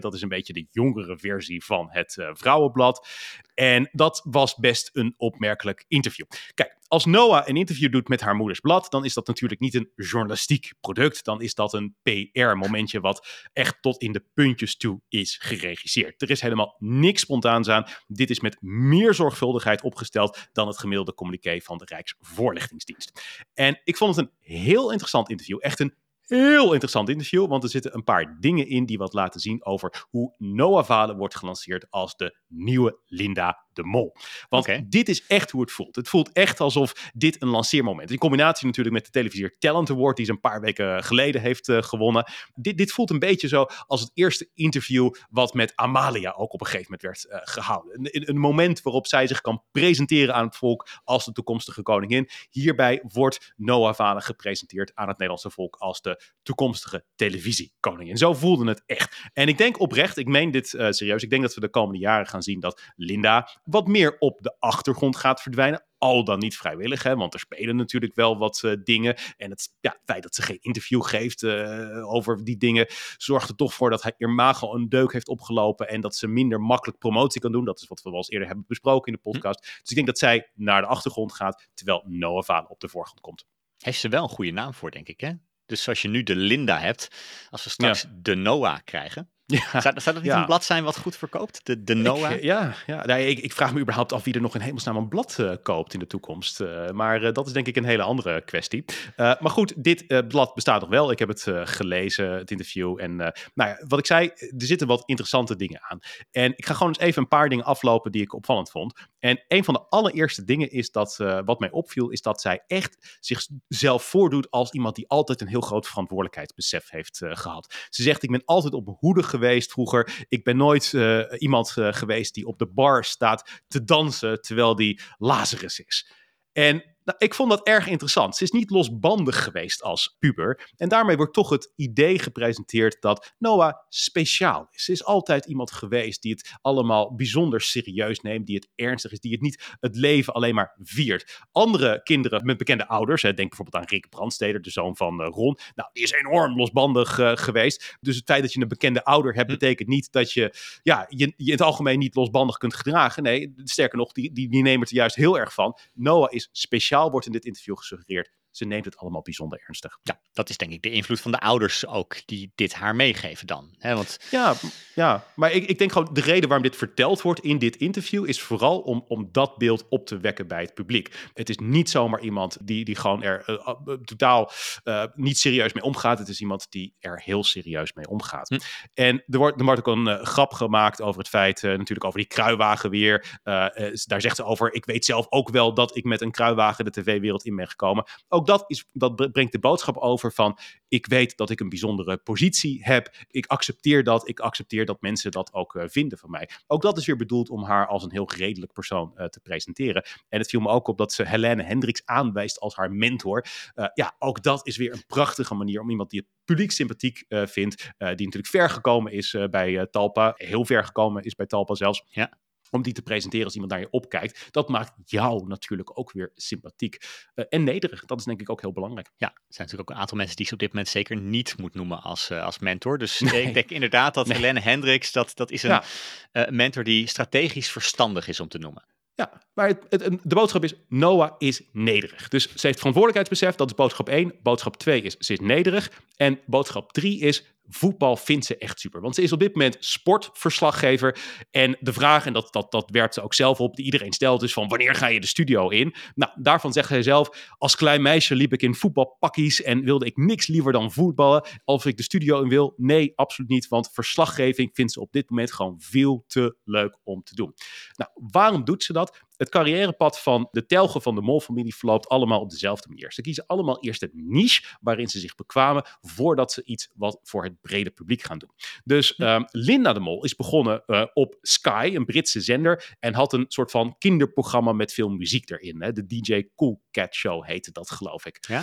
Dat is een beetje de jongere versie van het eh, Vrouwenblad. En dat was best een opmerkelijk interview. Kijk, als Noah een interview doet met haar moeders blad, dan is dat natuurlijk niet een journalistiek product. Dan is dat een PR-momentje wat echt tot in de puntjes toe is geregisseerd. Er is helemaal niks spontaans aan. Dit is met meer zorgvuldigheid opgesteld dan het gemiddelde communiqué van de Rijksvoorlichtingsdienst. En ik vond het een heel interessant interview. Echt een heel interessant interview, want er zitten een paar dingen in die wat laten zien over hoe Noah Valen wordt gelanceerd als de nieuwe Linda de Mol. Want dit is echt hoe het voelt. Het voelt echt alsof dit een lanceermoment is. In combinatie natuurlijk met de televisier Talent Award, die ze een paar weken geleden heeft eh, gewonnen. Dit, dit voelt een beetje zo als het eerste interview wat met Amalia ook op een gegeven moment werd eh, gehouden. Een, een moment waarop zij zich kan presenteren aan het volk als de toekomstige koningin. Hierbij wordt Noah Valen gepresenteerd aan het Nederlandse volk als de toekomstige televisiekoningin. Zo voelde het echt. En ik denk oprecht, ik meen dit eh, serieus, ik denk dat we de komende jaren gaan zien dat Linda wat meer op de achtergrond gaat verdwijnen. Al dan niet vrijwillig, hè, want er spelen natuurlijk wel wat eh, dingen. En het, ja, het feit dat ze geen interview geeft eh, over die dingen, zorgt er toch voor dat haar imago een deuk heeft opgelopen. En dat ze minder makkelijk promotie kan doen. Dat is wat we wel eens eerder hebben besproken in de podcast. Dus ik denk dat zij naar de achtergrond gaat, terwijl Noah Valen op de voorgrond komt. heeft ze wel een goede naam voor, denk ik. Hè? Dus zoals je nu de Linda hebt, als we straks de Noah krijgen. Ja. Zou, zou dat niet Ja. een blad zijn wat goed verkoopt? De, de Noah? Ik, ja, ja. Nee, ik, ik vraag me überhaupt af wie er nog in hemelsnaam een blad eh, koopt in de toekomst. Eh, maar eh, dat is denk ik een hele andere kwestie. Maar goed, dit blad bestaat nog wel. Ik heb het gelezen, het interview. En nou ja, wat ik zei, er zitten wat interessante dingen aan. En ik ga gewoon eens even een paar dingen aflopen die ik opvallend vond. En een van de allereerste dingen is dat, wat mij opviel, is dat zij echt zichzelf voordoet als iemand die altijd een heel groot verantwoordelijkheidsbesef heeft eh, gehad. Ze zegt, ik ben altijd op mijn hoede geweest vroeger. Ik ben nooit eh, iemand eh, geweest die op de bar staat te dansen terwijl die Lazarus is. En Nou, ik vond dat erg interessant. Ze is niet losbandig geweest als puber. En daarmee wordt toch het idee gepresenteerd dat Noah speciaal is. Ze is altijd iemand geweest die het allemaal bijzonder serieus neemt, die het ernstig is, die het niet het leven alleen maar viert. Andere kinderen met bekende ouders, hè, denk bijvoorbeeld aan Rick Brandsteder, de zoon van uh, Ron, nou, die is enorm losbandig uh, geweest. Dus het feit dat je een bekende ouder hebt, hm. betekent niet dat je, ja, je, je in het algemeen niet losbandig kunt gedragen. Nee, sterker nog, die, die, die nemen het er juist heel erg van. Noah is speciaal, wordt in dit interview gesuggereerd ze neemt het allemaal bijzonder ernstig. Ja, dat is denk ik de invloed van de ouders ook, die dit haar meegeven dan. Hè? Want... Ja, ja, maar ik, ik denk gewoon de reden waarom dit verteld wordt in dit interview is vooral om, om dat beeld op te wekken bij het publiek. Het is niet zomaar iemand die, die gewoon er uh, uh, totaal uh, niet serieus mee omgaat. Het is iemand die er heel serieus mee omgaat. Hm. En er wordt, er wordt ook een grap gemaakt over het feit, natuurlijk over die kruiwagen weer. daar zegt ze over, ik weet zelf ook wel dat ik met een kruiwagen de tv-wereld in ben gekomen. Ook ook dat, is, dat brengt de boodschap over van ik weet dat ik een bijzondere positie heb. Ik accepteer dat. Ik accepteer dat mensen dat ook uh, vinden van mij. Ook dat is weer bedoeld om haar als een heel redelijk persoon uh, te presenteren. En het viel me ook op dat ze Helene Hendricks aanwijst als haar mentor. Uh, ja, ook dat is weer een prachtige manier om iemand die het publiek sympathiek vindt, die natuurlijk ver gekomen is bij Talpa, heel ver gekomen is bij Talpa zelfs. Ja om die te presenteren als iemand naar je opkijkt. Dat maakt jou natuurlijk ook weer sympathiek uh, en nederig. Dat is denk ik ook heel belangrijk. Ja, er zijn natuurlijk ook een aantal mensen die ze op dit moment zeker niet moet noemen als, uh, als mentor. Dus nee. ik denk inderdaad dat nee. Helene Hendricks, dat, dat is een ja. uh, mentor die strategisch verstandig is om te noemen. Ja, maar het, het, de boodschap is, Noah is nederig. Dus ze heeft verantwoordelijkheidsbesef, dat is boodschap 1. Boodschap 2 is, ze is nederig. En boodschap 3 is, voetbal vindt ze echt super. Want ze is op dit moment sportverslaggever. En de vraag, en dat, dat, dat werpt ze ook zelf op, die iedereen stelt, is van wanneer ga je de studio in? Nou, daarvan zegt zij zelf, als klein meisje liep ik in voetbalpakkies en wilde ik niks liever dan voetballen. Of ik de studio in wil? Nee, absoluut niet. Want verslaggeving vindt ze op dit moment gewoon veel te leuk om te doen. Nou, waarom doet ze dat? Het carrièrepad van de telgen van de Mol-familie verloopt allemaal op dezelfde manier. Ze kiezen allemaal eerst het niche waarin ze zich bekwamen, voordat ze iets wat voor het brede publiek gaan doen. Dus um, Linda de Mol is begonnen uh, op Sky, een Britse zender, en had een soort van kinderprogramma met veel muziek erin. Hè? De DJ Cool Cat Show heette dat, geloof ik. Ja?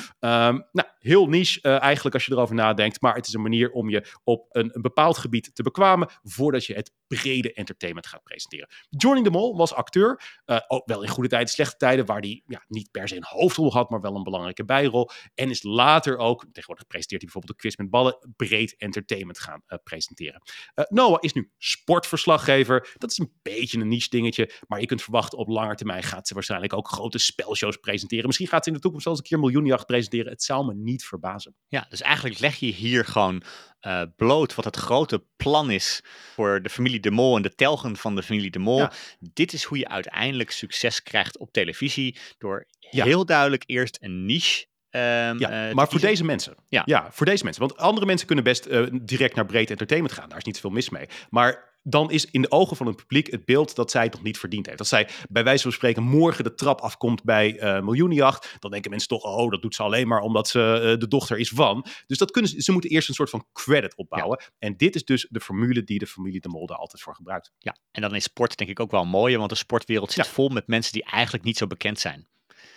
Um, nou, heel niche uh, eigenlijk als je erover nadenkt, maar het is een manier om je op een, een bepaald gebied te bekwamen voordat je het brede entertainment gaat presenteren. Johnny de Mol was acteur, uh, ook wel in goede tijden, slechte tijden, waar hij ja, niet per se een hoofdrol had, maar wel een belangrijke bijrol. En is later ook, tegenwoordig presenteert hij bijvoorbeeld de quiz met ballen, breed entertainment gaan uh, presenteren. Noah is nu sportverslaggever. Dat is een beetje een niche dingetje, maar je kunt verwachten op lange termijn gaat ze waarschijnlijk ook grote spelshows presenteren. Misschien gaat ze in de toekomst zelfs een keer miljoenjacht presenteren. Het zou me niet verbazen. Ja, dus eigenlijk leg je hier gewoon uh, bloot wat het grote plan is voor de familie De Mol en de telgen van de familie De Mol. Ja. Dit is hoe je uiteindelijk succes krijgt op televisie door ja. heel duidelijk eerst een niche Um, ja, uh, maar voor deze mensen. Ja. ja, voor deze mensen. Want andere mensen kunnen best uh, direct naar breed entertainment gaan. Daar is niet zoveel mis mee. Maar dan is in de ogen van het publiek het beeld dat zij het nog niet verdiend heeft. Als zij bij wijze van spreken morgen de trap afkomt bij uh, Miljoenenjacht, dan denken mensen toch, oh, dat doet ze alleen maar omdat ze uh, de dochter is van. Dus dat kunnen ze, ze moeten eerst een soort van credit opbouwen. Ja. En dit is dus de formule die de familie De Mol daar altijd voor gebruikt. Ja, en dan is sport denk ik ook wel mooi, want de sportwereld zit ja. vol met mensen die eigenlijk niet zo bekend zijn.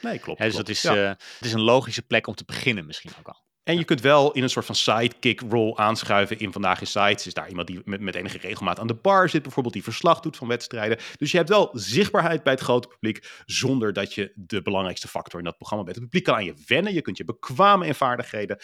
Nee, klopt. He, dus klopt. dat is, ja. uh, het is een logische plek om te beginnen misschien ook al. En je kunt wel in een soort van sidekick-rol aanschuiven in Vandaag in Sites. Is daar iemand die met, met enige regelmaat aan de bar zit, bijvoorbeeld die verslag doet van wedstrijden. Dus je hebt wel zichtbaarheid bij het grote publiek, zonder dat je de belangrijkste factor in dat programma bent. Het publiek kan aan je wennen, je kunt je bekwamen in vaardigheden.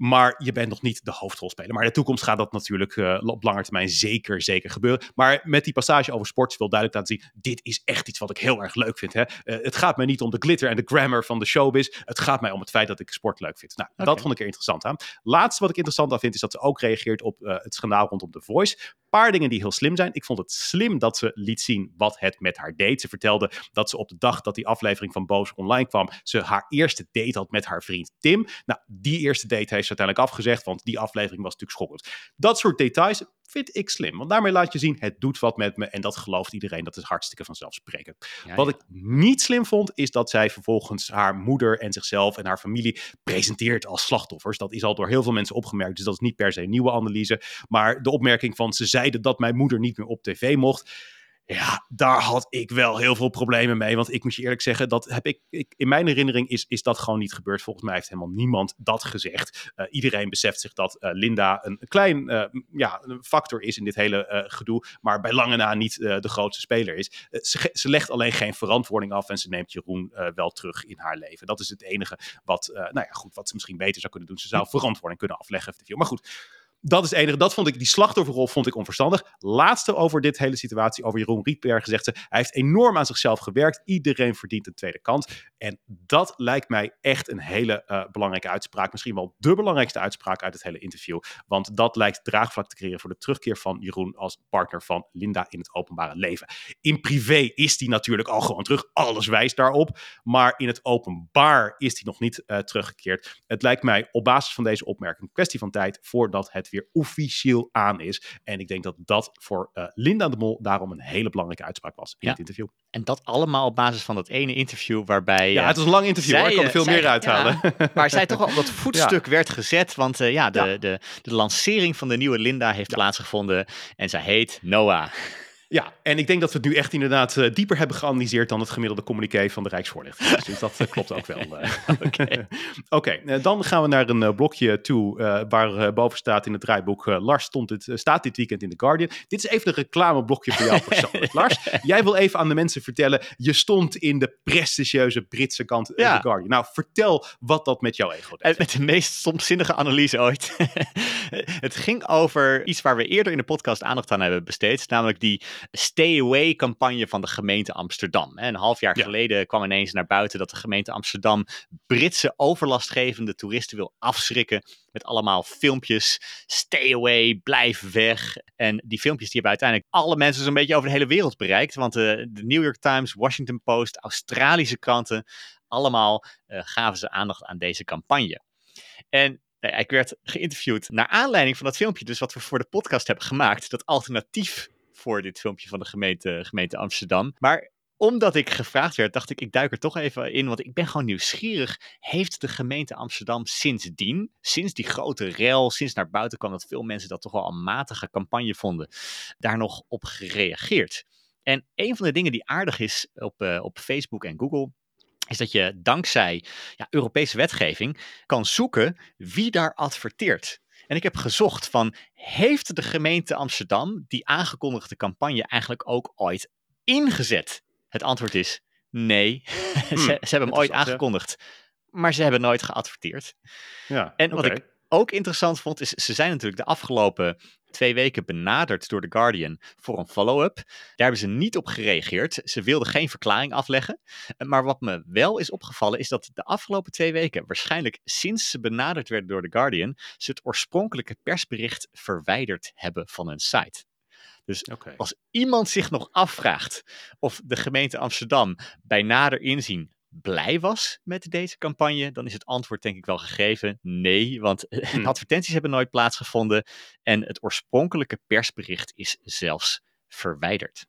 Maar je bent nog niet de hoofdrolspeler. Maar in de toekomst gaat dat natuurlijk uh, op lange termijn zeker, zeker gebeuren. Maar met die passage over sport wil duidelijk laten zien: dit is echt iets wat ik heel erg leuk vind. Hè? Uh, het gaat mij niet om de glitter en de grammar van de showbiz. Het gaat mij om het feit dat ik sport leuk vind. Nou, okay. dat vond ik er interessant aan. Laatste wat ik interessant aan vind, is dat ze ook reageert op uh, het schandaal rondom The Voice. Paar dingen die heel slim zijn. Ik vond het slim dat ze liet zien wat het met haar deed. Ze vertelde dat ze op de dag dat die aflevering van Boos online kwam, ze haar eerste date had met haar vriend Tim. Nou, die eerste date heeft ze uiteindelijk afgezegd, want die aflevering was natuurlijk schokkend. Dat soort details vind ik slim, want daarmee laat je zien, het doet wat met me en dat gelooft iedereen, dat is hartstikke vanzelfsprekend. Ja, wat ja. ik niet slim vond, is dat zij vervolgens haar moeder en zichzelf en haar familie presenteert als slachtoffers. Dat is al door heel veel mensen opgemerkt, dus dat is niet per se een nieuwe analyse, maar de opmerking van ze zeiden dat mijn moeder niet meer op tv mocht Ja, daar had ik wel heel veel problemen mee. Want ik moet je eerlijk zeggen, dat heb ik, ik in mijn herinnering is, is dat gewoon niet gebeurd. Volgens mij heeft helemaal niemand dat gezegd. Uh, iedereen beseft zich dat uh, Linda een klein uh, ja, een factor is in dit hele gedoe. Maar bij lange na niet de grootste speler is. Ze, ze, legt alleen geen verantwoording af. En ze neemt Jeroen wel terug in haar leven. Dat is het enige wat, nou ja, goed, wat ze misschien beter zou kunnen doen. Ze zou verantwoording kunnen afleggen. Maar goed dat is het enige. Dat vond ik, die slachtofferrol vond ik onverstandig. Laatste over dit hele situatie, over Jeroen Rietberg gezegd ze, hij heeft enorm aan zichzelf gewerkt. Iedereen verdient een tweede kans. En dat lijkt mij echt een hele uh, belangrijke uitspraak. Misschien wel de belangrijkste uitspraak uit het hele interview. Want dat lijkt draagvlak te creëren voor de terugkeer van Jeroen als partner van Linda in het openbare leven. In privé is hij natuurlijk al gewoon terug. Alles wijst daarop. Maar in het openbaar is hij nog niet uh, teruggekeerd. Het lijkt mij op basis van deze opmerking een kwestie van tijd voordat het weer officieel aan is. En ik denk dat dat voor uh, Linda de Mol daarom een hele belangrijke uitspraak was in ja. het interview. En dat allemaal op basis van dat ene interview waarbij... Ja, het was een lang interview zij, hoor, ik kan er veel zij, meer uithalen. Ja, waar zij toch al dat voetstuk ja. werd gezet, want uh, ja, de, de, de, de lancering van de nieuwe Linda heeft plaatsgevonden en zij heet Noah. Ja, en ik denk dat we het nu echt inderdaad uh, dieper hebben geanalyseerd dan het gemiddelde communiqué van de Rijksvoorlichting. Dus dat uh, klopt ook wel. Uh. Oké, okay. dan gaan we naar een blokje toe waar boven staat in het draaiboek. Lars stond dit, staat dit weekend in The Guardian. Dit is even een reclameblokje voor jou persoonlijk. Lars, jij wil even aan de mensen vertellen, je stond in de prestigieuze Britse kant ja. The Guardian. Nou, vertel wat dat met jouw ego deed. Met de meest stomzinnige analyse ooit. het ging over iets waar we eerder in de podcast aandacht aan hebben besteed, namelijk die Stay Away campagne van de gemeente Amsterdam. Een half jaar ja. geleden kwam ineens naar buiten dat de gemeente Amsterdam Britse overlastgevende toeristen wil afschrikken met allemaal filmpjes. Stay away, blijf weg. En die filmpjes die hebben uiteindelijk alle mensen zo'n beetje over de hele wereld bereikt. Want de, de New York Times, Washington Post, Australische kranten, allemaal uh, gaven ze aandacht aan deze campagne. En nou ik werd geïnterviewd naar aanleiding van dat filmpje, dus wat we voor de podcast hebben gemaakt, dat alternatief voor dit filmpje van de gemeente, gemeente Amsterdam. Maar omdat ik gevraagd werd, dacht ik, ik duik er toch even in, want ik ben gewoon nieuwsgierig. Heeft de gemeente Amsterdam sindsdien, sinds die grote rel, sinds naar buiten kwam dat veel mensen dat toch wel een matige campagne vonden, daar nog op gereageerd? En een van de dingen die aardig is op, uh, op Facebook en Google, is dat je dankzij ja, Europese wetgeving kan zoeken wie daar adverteert. En ik heb gezocht van, heeft de gemeente Amsterdam die aangekondigde campagne eigenlijk ook ooit ingezet? Het antwoord is nee. Hmm, ze, ze, hebben hem ooit aangekondigd, maar ze hebben nooit geadverteerd. Ja, en wat okay. ik ook interessant vond, is ze zijn natuurlijk de afgelopen twee weken benaderd door The Guardian voor een follow-up. Daar hebben ze niet op gereageerd. Ze wilden geen verklaring afleggen. Maar wat me wel is opgevallen, is dat de afgelopen twee weken, waarschijnlijk sinds ze benaderd werden door The Guardian, ze het oorspronkelijke persbericht verwijderd hebben van hun site. Dus okay. als iemand zich nog afvraagt of de gemeente Amsterdam bij nader inzien blij was met deze campagne, dan is het antwoord denk ik wel gegeven nee, want hmm. advertenties hebben nooit plaatsgevonden en het oorspronkelijke persbericht is zelfs verwijderd.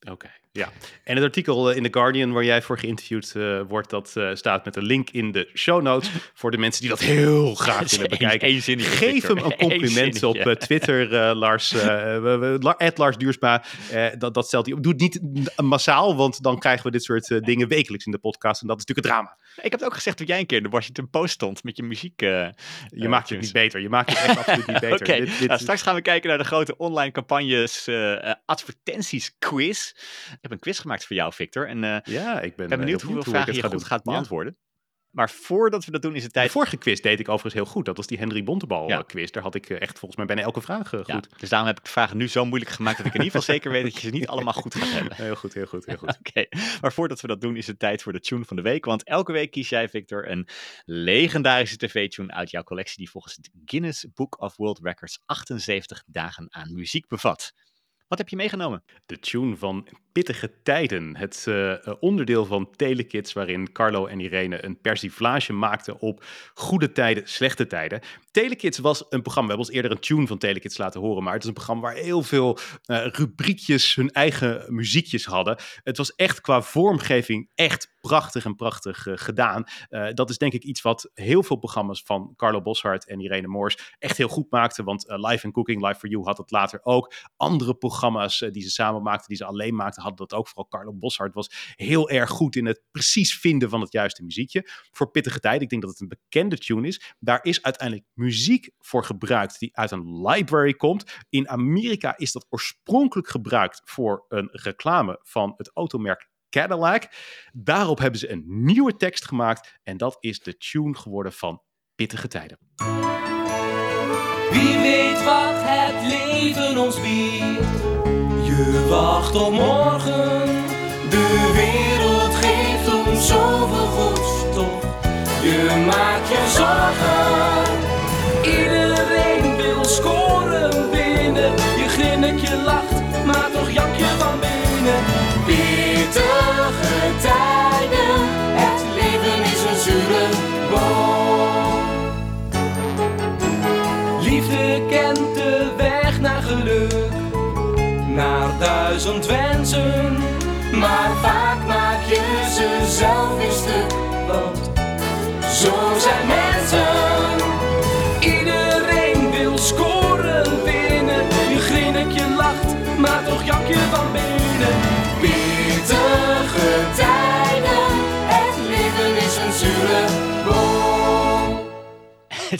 Oké, okay, ja. En het artikel in The Guardian waar jij voor geïnterviewd uh, wordt, dat uh, staat met een link in de show notes voor de mensen die dat heel graag willen bekijken. Eén, één Geef hem een compliment op uh, Twitter, Lars, Lars Duursma. dat, dat stelt hij Doe het niet massaal, want dan krijgen we dit soort dingen wekelijks in de podcast en dat is natuurlijk het drama. Ik heb het ook gezegd toen jij een keer in de Washington Post stond met je muziek. je maakt het niet beter. Je maakt het echt absoluut niet beter. Oké, okay. nou, straks gaan we kijken naar de grote online campagnes advertenties quiz. Ik heb een quiz gemaakt voor jou, Victor. En uh, ja, ik ben, ben benieuwd hoeveel vragen je goed doen. gaat beantwoorden. Ja. Maar voordat we dat doen, is het tijd. De vorige quiz deed ik overigens heel goed. Dat was die Henry Bontebal ja. quiz. Daar had ik echt volgens mij bijna elke vraag goed. Ja, dus daarom heb ik de vragen nu zo moeilijk gemaakt dat ik in ieder geval zeker weet dat je ze niet allemaal goed gaat hebben. Heel goed, heel goed, heel goed. Oké, okay. maar voordat we dat doen, is het tijd voor de tune van de week. Want elke week kies jij, Victor, een legendarische tv-tune uit jouw collectie die volgens het Guinness Book of World Records 78 dagen aan muziek bevat. Wat heb je meegenomen? De tune van Pittige Tijden. Het uh, onderdeel van Telekids waarin Carlo en Irene een persiflage maakten op goede tijden, slechte tijden. Telekids was een programma, we hebben ons eerder een tune van Telekids laten horen, maar het is een programma waar heel veel uh, rubriekjes hun eigen muziekjes hadden. Het was echt qua vormgeving echt prachtig en prachtig gedaan. Dat is denk ik iets wat heel veel programma's van Carlo Boshart en Irene Moors echt heel goed maakten, want Live and Cooking, Live for You had het later ook. Andere programma's programma's die ze samen maakten, die ze alleen maakten, hadden dat ook. Vooral Carlo Boshart was heel erg goed in het precies vinden van het juiste muziekje. Voor Pittige Tijd, ik denk dat het een bekende tune is. Daar is uiteindelijk muziek voor gebruikt die uit een library komt. In Amerika is dat oorspronkelijk gebruikt voor een reclame van het automerk Cadillac. Daarop hebben ze een nieuwe tekst gemaakt en dat is de tune geworden van Pittige Tijden. Wie weet wat het leven ons biedt. Je wacht op morgen. De wereld geeft ons zoveel goeds toch. Je maakt je zorgen. Iedereen wil scoren binnen. Je grinnikje lacht, maar toch jank je van binnen. Pittige tijden. Duizend wensen. Maar vaak maak je ze zelf weer stuk, want zo zijn mensen.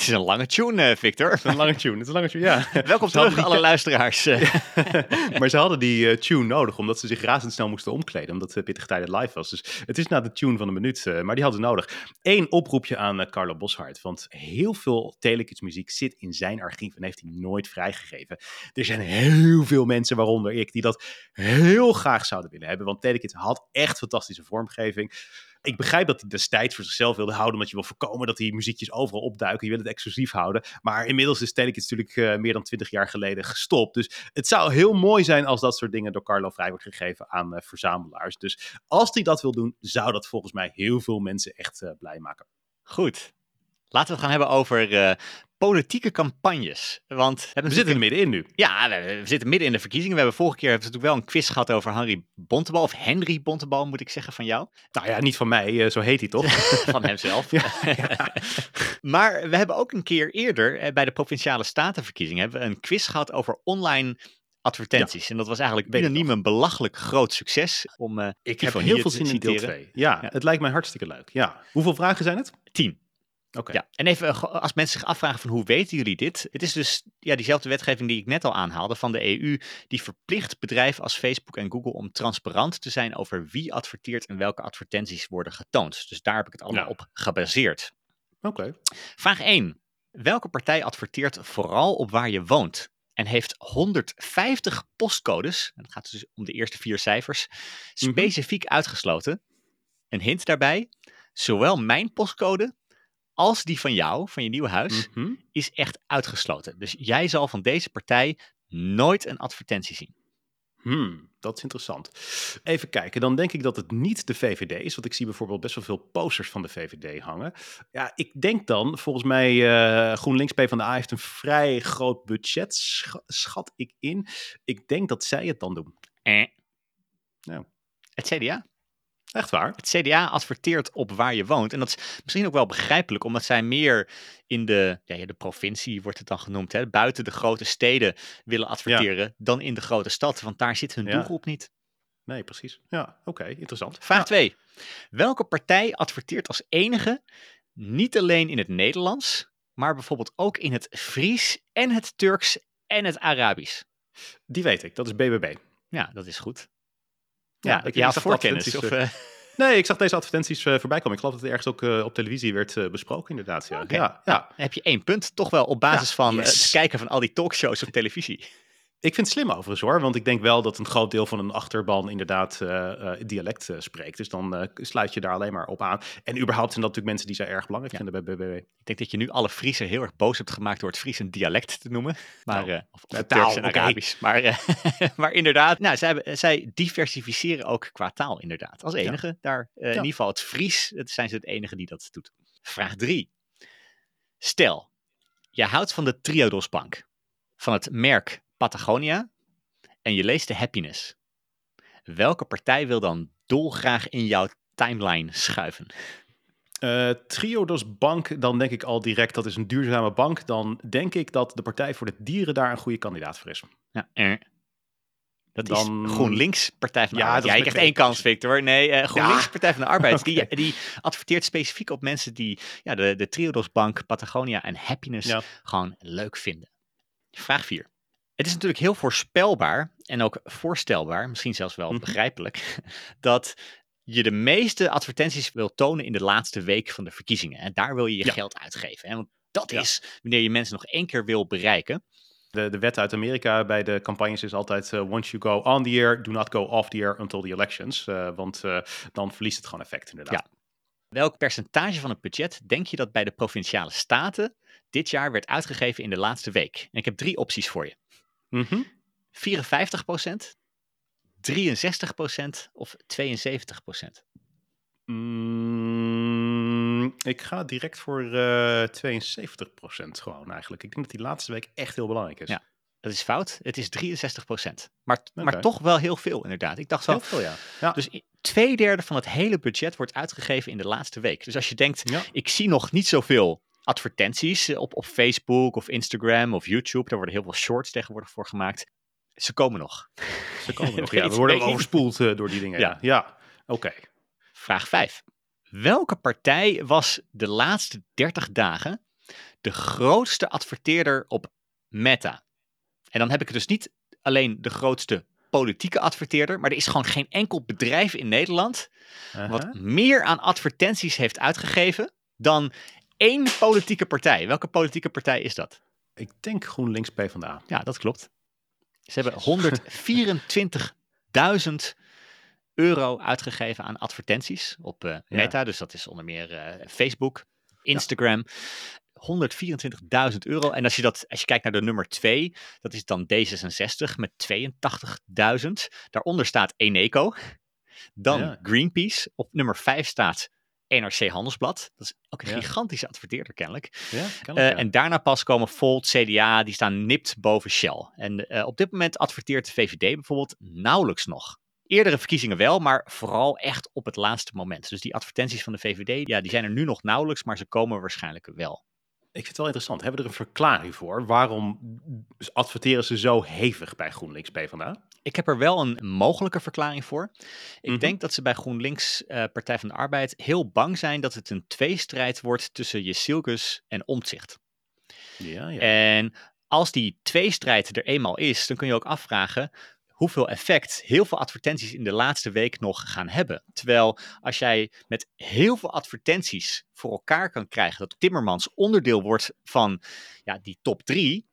Het is een lange tune, eh, Victor. Een lange tune, het is een lange tune, ja. Welkom Ze terug, alle luisteraars. Maar ze hadden die eh, tune nodig, omdat ze zich razendsnel moesten omkleden. Omdat uh, Pittige Tijden live was. Dus het is na de tune van een minuut, eh, maar die hadden ze nodig. Eén oproepje aan Carlo Boshart. Want heel veel Telekids muziek zit in zijn archief en heeft hij nooit vrijgegeven. Er zijn heel veel mensen, waaronder ik, die dat heel graag zouden willen hebben. Want Telekids had echt fantastische vormgeving. Ik begrijp dat hij destijds voor zichzelf wilde houden, omdat je wil voorkomen dat die muziekjes overal opduiken. Je wil het exclusief houden. Maar inmiddels is Telekids natuurlijk eh, meer dan twintig jaar geleden gestopt. Dus het zou heel mooi zijn als dat soort dingen door Carlo vrij wordt gegeven aan eh, verzamelaars. Dus als hij dat wil doen, zou dat volgens mij heel veel mensen echt eh, blij maken. Goed. Laten we het gaan hebben over politieke campagnes. Want we, zitten er middenin nu. Ja, we, zitten midden in de verkiezingen. We hebben vorige keer hebben we natuurlijk wel een quiz gehad over Henry Bontebal. Of Henry Bontebal, moet ik zeggen, van jou. Nou ja, niet van mij, eh, zo heet hij toch? Van hemzelf. maar we hebben ook een keer eerder eh, bij de Provinciale Statenverkiezingen hebben we een quiz gehad over online advertenties. En dat was eigenlijk unaniem een belachelijk groot succes. Om, eh, Ik heb heel veel zin in deel citeren. 2. Ja, Ja. het lijkt mij hartstikke leuk. Ja. Hoeveel vragen zijn het? tien. Oké. Ja, en even eh, als mensen zich afvragen van hoe weten jullie dit? Het is dus ja, diezelfde wetgeving die ik net al aanhaalde van de EU, die verplicht bedrijven als Facebook en Google om transparant te zijn over wie adverteert en welke advertenties worden getoond. Dus daar heb ik het allemaal Ja. op gebaseerd. Oké. Vraag 1. Welke partij adverteert vooral op waar je woont? En heeft 150 postcodes, en het gaat dus om de eerste vier cijfers, specifiek uitgesloten. Een hint daarbij, zowel mijn postcode als die van jou, van je nieuwe huis, Mhm. is echt uitgesloten. Dus jij zal van deze partij nooit een advertentie zien. Hmm, dat is interessant. Even kijken, dan denk ik dat het niet de VVD is. Want ik zie bijvoorbeeld best wel veel posters van de VVD hangen. Ja, ik denk dan, volgens mij uh, GroenLinks PvdA heeft een vrij groot budget, sch schat ik in. Ik denk dat zij het dan doen. Eh. Nou. Het CDA. Echt waar? Het CDA adverteert op waar je woont. En dat is misschien ook wel begrijpelijk, omdat zij meer in de, ja, de provincie, wordt het dan genoemd, hè, buiten de grote steden willen adverteren ja. dan in de grote stad. Want daar zit hun ja. doelgroep niet. Nee, precies. Ja, oké, okay, interessant. Vraag 2. Welke partij adverteert als enige niet alleen in het Nederlands, maar bijvoorbeeld ook in het Fries en het Turks en het Arabisch? Die weet ik, dat is BBB. Ja, dat is goed. Ja, ja ik, had voorkennis. Of, uh... Nee, ik zag deze advertenties uh, voorbij komen. Ik geloof dat het ergens ook uh, op televisie werd uh, besproken, inderdaad. Ja. Okay. Ja, ja. Nou, heb je één punt, toch wel op basis ja, van yes. het kijken van al die talkshows op televisie. Ik vind het slim overigens hoor, want ik denk wel dat een groot deel van een achterban inderdaad uh, dialect uh, spreekt. Dus dan sluit je daar alleen maar op aan. En überhaupt zijn dat natuurlijk mensen die zij erg belangrijk ja. vinden bij BBB. Ik denk dat je nu alle Friesen heel erg boos hebt gemaakt door het Fries een dialect te noemen. Maar, nou, of, of taal, en okay. Arabisch. Maar, maar inderdaad, nou, zij, zij, diversificeren ook qua taal inderdaad. Als enige ja. daar, ja. in ieder geval het Fries, het zijn ze het enige die dat doet. Vraag 3. Stel, je houdt van de Triodosbank, van het merk Patagonia en je leest de Happiness. Welke partij wil dan dolgraag in jouw timeline schuiven? Uh, Triodos Bank, dan denk ik al direct dat is een duurzame bank. Dan denk ik dat de Partij voor de Dieren daar een goede kandidaat voor is. Ja, eh. Dat Dan- is GroenLinks, Partij van de Ja, Arbeid. Ja, je krijgt één kans, Victor. Nee, eh, GroenLinks, Ja. Partij van de Arbeid, die, die adverteert specifiek op mensen die ja, de, de Triodos Bank, Patagonia en Happiness Ja. gewoon leuk vinden. Vraag 4. Het is natuurlijk heel voorspelbaar en ook voorstelbaar, misschien zelfs wel Mhm. begrijpelijk, dat je de meeste advertenties wil tonen in de laatste week van de verkiezingen. En daar wil je je Ja. geld uitgeven. Hè? Want dat Ja. is wanneer je mensen nog één keer wil bereiken. De, de wet uit Amerika bij de campagnes is altijd: eh, once you go on the air, do not go off the air until the elections. Eh, want eh, dan verliest het gewoon effect, inderdaad. Welk percentage van het budget denk je dat bij de provinciale staten dit jaar werd uitgegeven in de laatste week? En ik heb drie opties voor je. Mhm. 54% 63% of 72 Mm, ik ga direct voor eh 72% gewoon eigenlijk. Ik denk dat die laatste week echt heel belangrijk is. Ja. Dat is fout. Het is 63% Maar, Oké. maar toch wel heel veel inderdaad. Ik dacht zo, Heel veel, ja. ja. dus twee derde van het hele budget wordt uitgegeven in de laatste week. Dus als je denkt, Ja. ik zie nog niet zoveel advertenties eh, op, op Facebook of Instagram of YouTube. Daar worden heel veel shorts tegenwoordig voor gemaakt. Ze komen nog. Ze komen nog. Ja, we worden overspoeld eh, door die dingen. Ja, Ja. oké. Vraag 5. Welke partij was de laatste 30 dagen de grootste adverteerder op Meta? En dan heb ik het dus niet alleen de grootste politieke adverteerder, maar er is gewoon geen enkel bedrijf in Nederland wat meer aan advertenties heeft uitgegeven dan één politieke partij. Welke politieke partij is dat? Ik denk GroenLinks PvdA. Ja, dat klopt. Ze hebben 124.000 euro uitgegeven aan advertenties op eh, Meta. Dus dat is onder meer eh, Facebook, Instagram. 124.000 euro. En als je, dat, als je kijkt naar de nummer 2, dat is dan D66 met 82.000. Daaronder staat Eneco. Dan Ja. Greenpeace. Op nummer 5 staat NRC Handelsblad. Dat is ook een Ja. gigantische adverteerder kennelijk. Ja, Eh, kennelijk, ja. En daarna pas komen Volt, CDA, die staan nipt boven Shell. En eh, op dit moment adverteert de VVD bijvoorbeeld nauwelijks nog. Eerdere verkiezingen wel, maar vooral echt op het laatste moment. Dus die advertenties van de VVD, ja, die zijn er nu nog nauwelijks, maar ze komen waarschijnlijk wel. Ik vind het wel interessant. Hebben we er een verklaring voor? Waarom adverteren ze zo hevig bij GroenLinks PvdA? Ik heb er wel een mogelijke verklaring voor. Ik Mhm. denk dat ze bij GroenLinks, eh, Partij van de Arbeid, heel bang zijn dat het een tweestrijd wordt tussen Jezilgus en Omtzigt. Ja, ja. En als die tweestrijd er eenmaal is, dan kun je ook afvragen hoeveel effect heel veel advertenties in de laatste week nog gaan hebben. Terwijl als jij met heel veel advertenties voor elkaar kan krijgen dat Timmermans onderdeel wordt van ja, die top drie,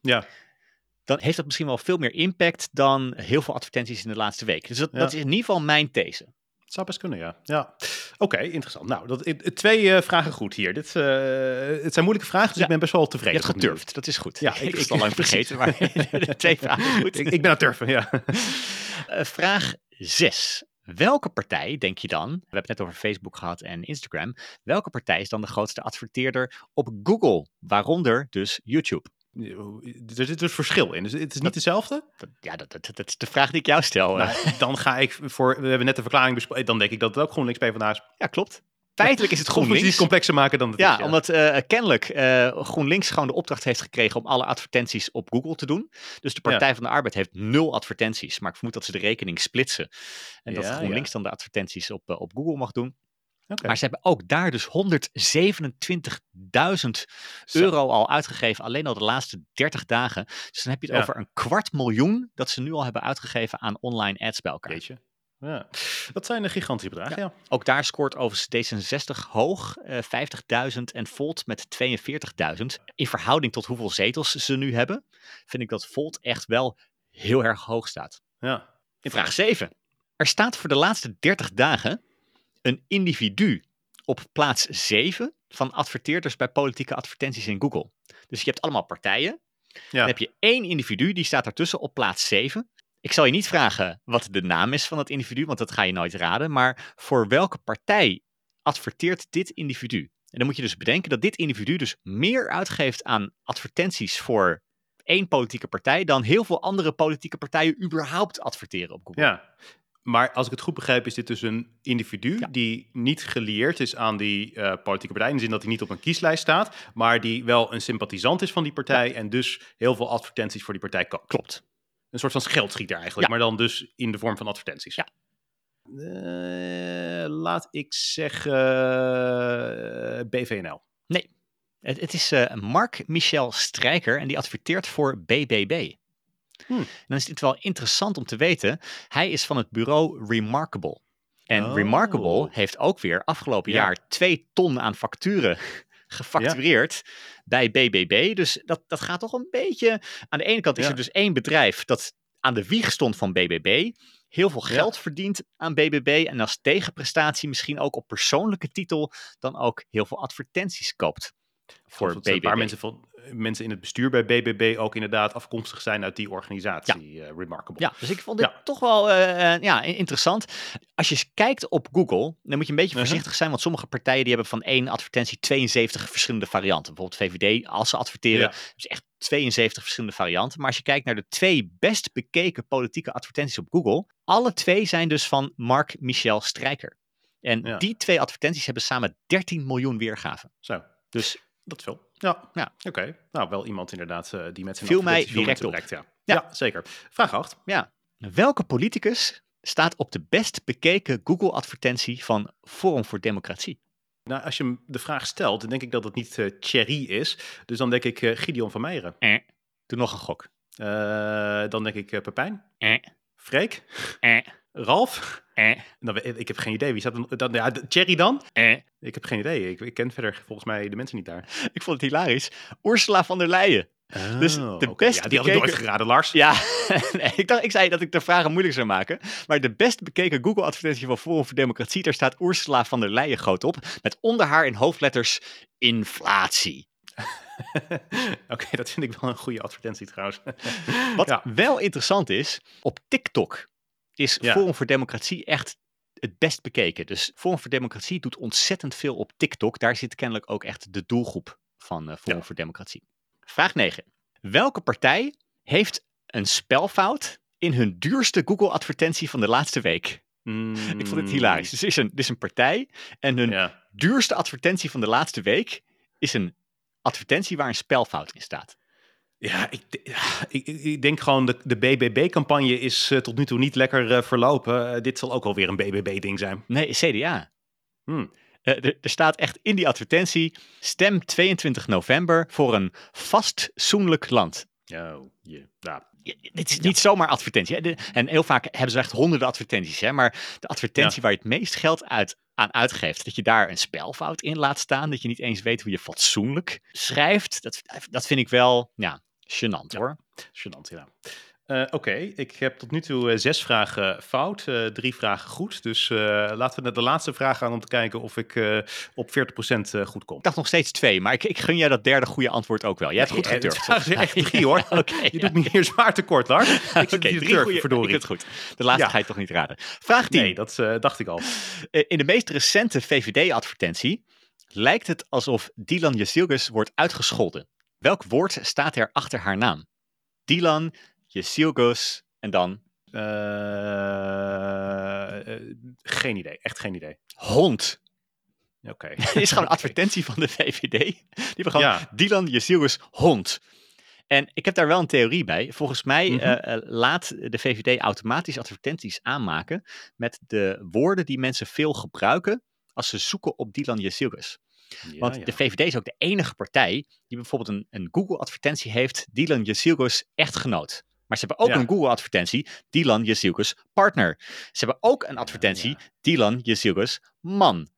ja. Dan heeft dat misschien wel veel meer impact dan heel veel advertenties in de laatste week. Dus dat, Ja. dat is in ieder geval mijn these. Het zou best kunnen, ja. ja. Oké, interessant. Nou, dat, eh, twee eh, vragen goed hier. Dit, eh, het zijn moeilijke vragen, dus Ja. ik ben best wel Je tevreden. hebt toe. geturfd, dat is goed. Ja, ik, ik- was al lang vergeten, maar twee vragen goed. Ik, ik ben aan het turfen, ja. Vraag 6. Welke partij, denk je dan, we hebben het net over Facebook gehad en Instagram, welke partij is dan de grootste adverteerder op Google, waaronder dus YouTube? Er zit dus verschil in. Dus het is niet dezelfde. Dat, ja, dat, dat, dat is de vraag die ik jou stel. eh. Nou, dan ga ik voor. We hebben net de verklaring besproken. Dan denk ik dat het ook GroenLinks PvdA is. ja, klopt. Feitelijk is het Of moet je GroenLinks. het complexer maken dan het Ja, is. omdat eh, kennelijk eh, GroenLinks gewoon de opdracht heeft gekregen om alle advertenties op Google te doen. Dus de Partij van de Arbeid heeft nul advertenties. Maar ik vermoed dat ze de rekening splitsen. En dat Ja, GroenLinks dan de advertenties op, eh, op Google mag doen. Maar ze hebben ook daar dus 127.000 Zo. euro al uitgegeven. Alleen al de laatste 30 dagen. Dus dan heb je het Ja. over een kwart miljoen dat ze nu al hebben uitgegeven aan online ads bij elkaar. Jeetje. Ja. Dat zijn een gigantische bedragen, ja. Ook daar scoort overigens D66 hoog, eh 50.000 en Volt met 42.000. In verhouding tot hoeveel zetels ze nu hebben, vind ik dat Volt echt wel heel erg hoog staat. ja. Vraag 7. Er staat voor de laatste 30 dagen een individu op plaats 7 van adverteerders bij politieke advertenties in Google. Dus je hebt allemaal partijen. Ja. Dan heb je één individu, die staat daartussen op plaats 7. Ik zal je niet vragen wat de naam is van dat individu, want dat ga je nooit raden. Maar voor welke partij adverteert dit individu? En dan moet je dus bedenken dat dit individu dus meer uitgeeft aan advertenties voor één politieke partij dan heel veel andere politieke partijen überhaupt adverteren op Google. Ja. Maar als ik het goed begrijp, is dit dus een individu Ja. die niet gelieerd is aan die eh, politieke partij. In de zin dat hij niet op een kieslijst staat, maar die wel een sympathisant is van die partij en dus heel veel advertenties voor die partij koopt. Klopt. Een soort van geldschieter eigenlijk, Ja. maar dan dus in de vorm van advertenties. Ja. Eh, laat ik zeggen BVNL. Het, het is eh, Mark-Michel Strijker en die adverteert voor BBB. Hmm. En dan is dit wel interessant om te weten. Hij is van het bureau Remarkable. En Oh. Remarkable heeft ook weer afgelopen Ja. jaar twee ton aan facturen gefactureerd bij BBB. Dus dat, dat gaat toch een beetje... Aan de ene kant is Ja. er dus één bedrijf dat aan de wieg stond van BBB. Heel veel geld verdient aan BBB. En als tegenprestatie misschien ook op persoonlijke titel dan ook heel veel advertenties koopt. Voor Voor een BBB. paar mensen, van, mensen in het bestuur bij BBB ook inderdaad afkomstig zijn uit die organisatie. eh, Remarkable. Ja, dus ik vond dit Ja. toch wel eh, eh, ja, interessant. Als je kijkt op Google, dan moet je een beetje Mhm. voorzichtig zijn, want sommige partijen die hebben van één advertentie 72 verschillende varianten. Bijvoorbeeld VVD, als ze adverteren, Ja. hebben ze echt 72 verschillende varianten. Maar als je kijkt naar de twee best bekeken politieke advertenties op Google, alle twee zijn dus van Mark Michel Strijker. En Ja. die twee advertenties hebben samen 13 miljoen weergaven. Zo, Dus dat is veel. Ja, Ja. oké. Nou, wel iemand inderdaad eh, die met zijn Viel mij direct op. Ja. Ja. ja, zeker. Vraag 8. ja, welke politicus staat op de best bekeken Google advertentie van Forum voor Democratie? Nou, als je hem de vraag stelt, dan denk ik dat het niet eh Thierry is. Dus dan denk ik eh, Gideon van Meijeren. Eh. Doe nog een gok. Eh, dan denk ik Pepijn. Eh. Freek. Eh. Ralf. Eh. Dan, ik heb geen idee. Wie er dan? Ja, Thierry dan? Eh. Ik heb geen idee. Ik, ik ken verder volgens mij de mensen niet daar. Ik vond het hilarisch. Ursula van der Leyen. Dus de Oh, best ja, die had ik nooit geraden, Lars. Ja, nee, ik, dacht, ik zei dat ik de vragen moeilijk zou maken. Maar de best bekeken Google-advertentie van Forum voor Democratie, daar staat Ursula van der Leyen groot op. Met onder haar in hoofdletters inflatie. Oké, dat vind ik wel een goede advertentie trouwens. Wat Ja. wel interessant is, op TikTok is Ja. Forum voor Democratie echt het best bekeken. Dus Forum voor Democratie doet ontzettend veel op TikTok. Daar zit kennelijk ook echt de doelgroep van eh, Forum Ja. voor Democratie. Vraag 9. Welke partij heeft een spelfout in hun duurste Google-advertentie van de laatste week? Ik vond het hilarisch. Dus is een, er is een partij en hun. Ja. duurste advertentie van de laatste week is een advertentie waar een spelfout in staat. Ja, ik, ik, ik- denk gewoon de, de BBB-campagne is eh, tot nu toe niet lekker eh, verlopen. Eh, dit zal ook wel weer een BBB-ding zijn. Nee, CDA. Hmm. Er, staat echt in die advertentie: stem 22 november voor een vastzoenlijk land. Oh, ja. Ja, Dit is niet zomaar advertentie. Hè. De- en heel vaak hebben ze echt honderden advertenties. Hè? Maar de advertentie waar je het meest geld uit, aan uitgeeft, dat je daar een spelfout in laat staan, dat je niet eens weet hoe je fatsoenlijk schrijft, dat, dat vind ik wel ja, gênant Ja. hoor. Gênant, ja. Eh, Oké, ik heb tot nu toe eh, zes vragen fout, eh, drie vragen goed. Dus laten we naar de laatste vraag gaan om te kijken of ik op 40% eh, goed kom. Ik dacht nog steeds twee, maar ik, ik gun jij dat derde goede antwoord ook wel. Jij hebt goed gedurfd. Er echt drie hoor. Oké, Je ja. doet me hier zwaar tekort, Lars. Ik zit Oké, hier drie goede. verdorie. Ik het goed. De laatste Ja. ga je toch niet raden. Vraag 10. Nee, dat dacht ik al. In de meest recente VVD-advertentie lijkt het alsof Dylan Jezilgus wordt uitgescholden. Welk woord staat er achter haar naam? Dylan Jezilgus en dan Eh, eh, geen idee, echt geen idee. hond. Oké. Dit is gewoon een advertentie van de VVD. Die hebben gewoon Ja. Dylan Jezilgus hond. En ik heb daar wel een theorie bij. Volgens mij Mhm. eh, laat de VVD automatisch advertenties aanmaken met de woorden die mensen veel gebruiken als ze zoeken op Dylan Jezilgus. Ja, Want ja. de VVD is ook de enige partij die bijvoorbeeld een, een Google-advertentie heeft, Dylan Jezilgus echtgenoot. Maar ze hebben ook Ja. een Google-advertentie, Dylan Jezilgus partner. Ze hebben ook een advertentie. Dylan Jezilgus man.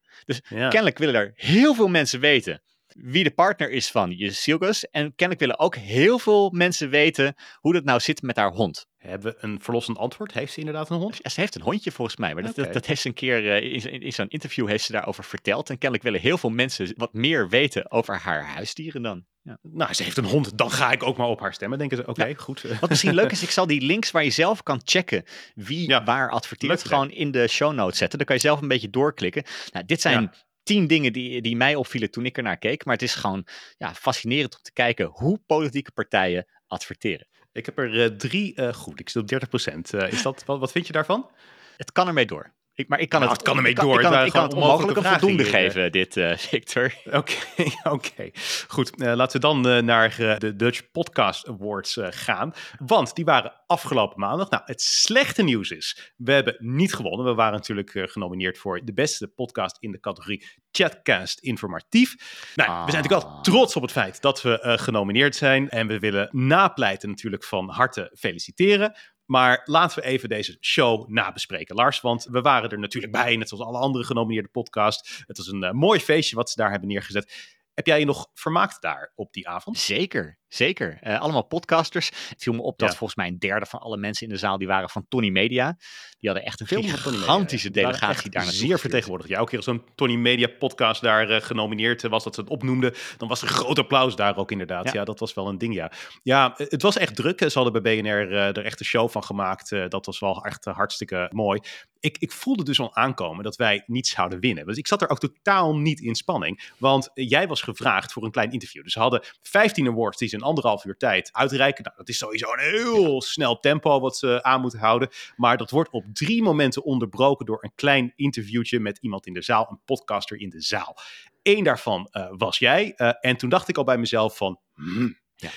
Ja. Kennelijk willen er heel veel mensen weten wie de partner is van Jezilgus. En kennelijk willen ook heel veel mensen weten hoe dat nou zit met haar hond. Hebben we een verlossend antwoord? Heeft ze inderdaad een hond? Ja, ze heeft een hondje volgens mij, maar dat, dat, heeft ze een keer eh, in, in, zo'n interview heeft ze daarover verteld. En kennelijk willen heel veel mensen wat meer weten over haar huisdieren dan. Ja. Nou, ze heeft een hond. Dan ga ik ook maar op haar stemmen. Denken ze, oké, goed. Wat misschien leuk is, ik zal die links waar je zelf kan checken wie Ja, waar adverteert, leuk gewoon in de show notes zetten. Dan kan je zelf een beetje doorklikken. Nou, dit zijn. Tien dingen die, die mij opvielen toen ik ernaar keek. Maar het is gewoon ja, fascinerend om te kijken hoe politieke partijen adverteren. Ik heb er eh, drie eh, goed. Ik zit op 30 procent. is dat, wat, wat vind je daarvan? Het kan ermee door. Ik, maar ik kan Nou, het, het kan ermee door. Ik kan, ik kan het onmogelijk een voldoende geven, dit, eh, Victor. Oké, oké. Goed, eh, laten we dan eh, naar eh, de Dutch Podcast Awards eh, gaan. Want die waren afgelopen maandag. Nou, het slechte nieuws is, we hebben niet gewonnen. We waren natuurlijk eh, genomineerd voor de beste podcast in de categorie Chatcast Informatief. Nou, we zijn natuurlijk wel Ah. trots op het feit dat we eh, genomineerd zijn. En we willen napleiten natuurlijk van harte feliciteren. Maar laten we even deze show nabespreken, Lars. Want we waren er natuurlijk bij, net zoals alle andere genomineerde podcasts. Het was een eh, mooi feestje wat ze daar hebben neergezet. Heb jij je nog vermaakt daar op die avond? Zeker, zeker. Eh, allemaal podcasters. Het viel me op dat Ja. volgens mij een derde van alle mensen in de zaal die waren van Tony Media. Die hadden echt een Veel Media, gigantische waren delegatie daar naartoe Zeer vertegenwoordigd. Ja, elke keer als zo'n Tony Media podcast daar eh, genomineerd was, dat ze het opnoemden, dan was er groot applaus daar ook inderdaad. Ja. Ja. dat was wel een ding, ja. Ja, eh, het was echt druk. Ze hadden bij BNR eh, er echt een show van gemaakt. Eh, dat was wel echt eh, hartstikke mooi. Ik, ik voelde dus al aankomen dat wij niet zouden winnen. Dus ik zat er ook totaal niet in spanning. Want eh, jij was gevraagd voor een klein interview. Dus ze hadden 15 awards die ze in anderhalf uur tijd uitreiken. Nou, dat is sowieso een heel snel tempo wat ze aan moeten houden. Maar dat wordt op drie momenten onderbroken door een klein interviewtje met iemand in de zaal, een podcaster in de zaal. Eén daarvan eh, was jij. Eh, en toen dacht ik al bij mezelf van, hmm, Ja.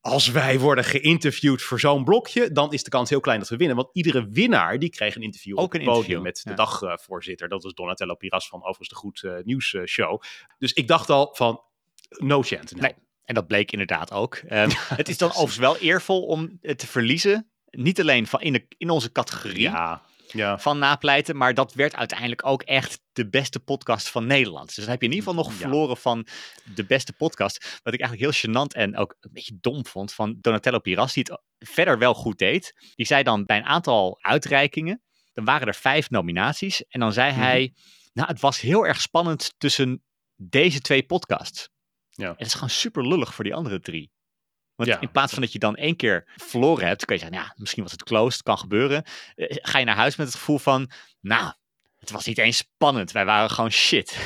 als wij worden geïnterviewd voor zo'n blokje, dan is de kans heel klein dat we winnen. Want iedere winnaar die kreeg een interview Ook op het podium interview, met de ja. dagvoorzitter. Dat was Donatello Piras van overigens de Goed eh, Nieuws eh, Show. Dus ik dacht al van, no chance. Nee. En dat bleek inderdaad ook. Ehm, het is dan overigens wel eervol om het te verliezen. Niet alleen van in, de, in onze categorie Ja, ja. van napleiten, maar dat werd uiteindelijk ook echt de beste podcast van Nederland. Dus dan heb je in ieder geval nog Ja. verloren van de beste podcast. Wat ik eigenlijk heel gênant en ook een beetje dom vond van Donatello Piras, die het verder wel goed deed. Die zei dan bij een aantal uitreikingen, dan waren er vijf nominaties. En dan zei Mhm. hij, nou het was heel erg spannend tussen deze twee podcasts. Ja. En dat is gewoon super lullig voor die andere drie. Want Ja. in plaats van dat je dan één keer verloren hebt, kun je zeggen, ja, misschien was het close, het kan gebeuren. Eh, ga je naar huis met het gevoel van, nou, het was niet eens spannend. Wij waren gewoon shit.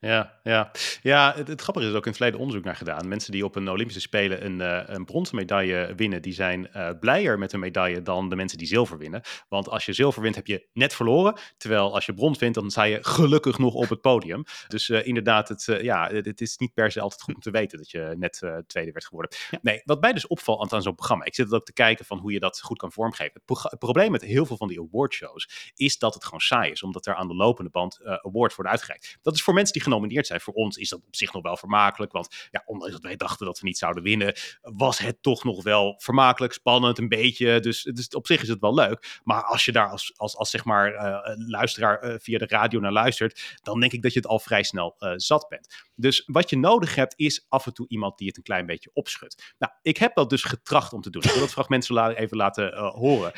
Ja, ja. ja het, het grappige is er ook in het verleden onderzoek naar gedaan. Mensen die op een Olympische Spelen een, eh, een bronzen medaille winnen, die zijn eh, blijer met een medaille dan de mensen die zilver winnen. Want als je zilver wint, heb je net verloren. Terwijl als je brons wint, dan sta je gelukkig nog op het podium. Dus eh, inderdaad, het, ja, het, het is niet per se altijd goed om te weten dat je net tweede werd geworden. Nee, wat mij dus opvalt aan zo'n programma, ik zit ook te kijken van hoe je dat goed kan vormgeven. Het, het probleem met heel veel van die awardshows is dat het gewoon saai is, omdat er aan de lopende band awards worden uitgereikt. Dat is voor mensen die genomineerd zijn. Voor ons is dat op zich nog wel vermakelijk, want ja, ondanks dat wij dachten dat we niet zouden winnen, was het toch nog wel vermakelijk, spannend, een beetje. Dus, dus op zich is het wel leuk. Maar als je daar als, als, als zeg maar eh, luisteraar eh, via de radio naar luistert, dan denk ik dat je het al vrij snel eh, zat bent. Dus wat je nodig hebt, is af en toe iemand die het een klein beetje opschudt. Nou, ik heb dat dus getracht om te doen. Ik wil dat fragment zo even laten horen.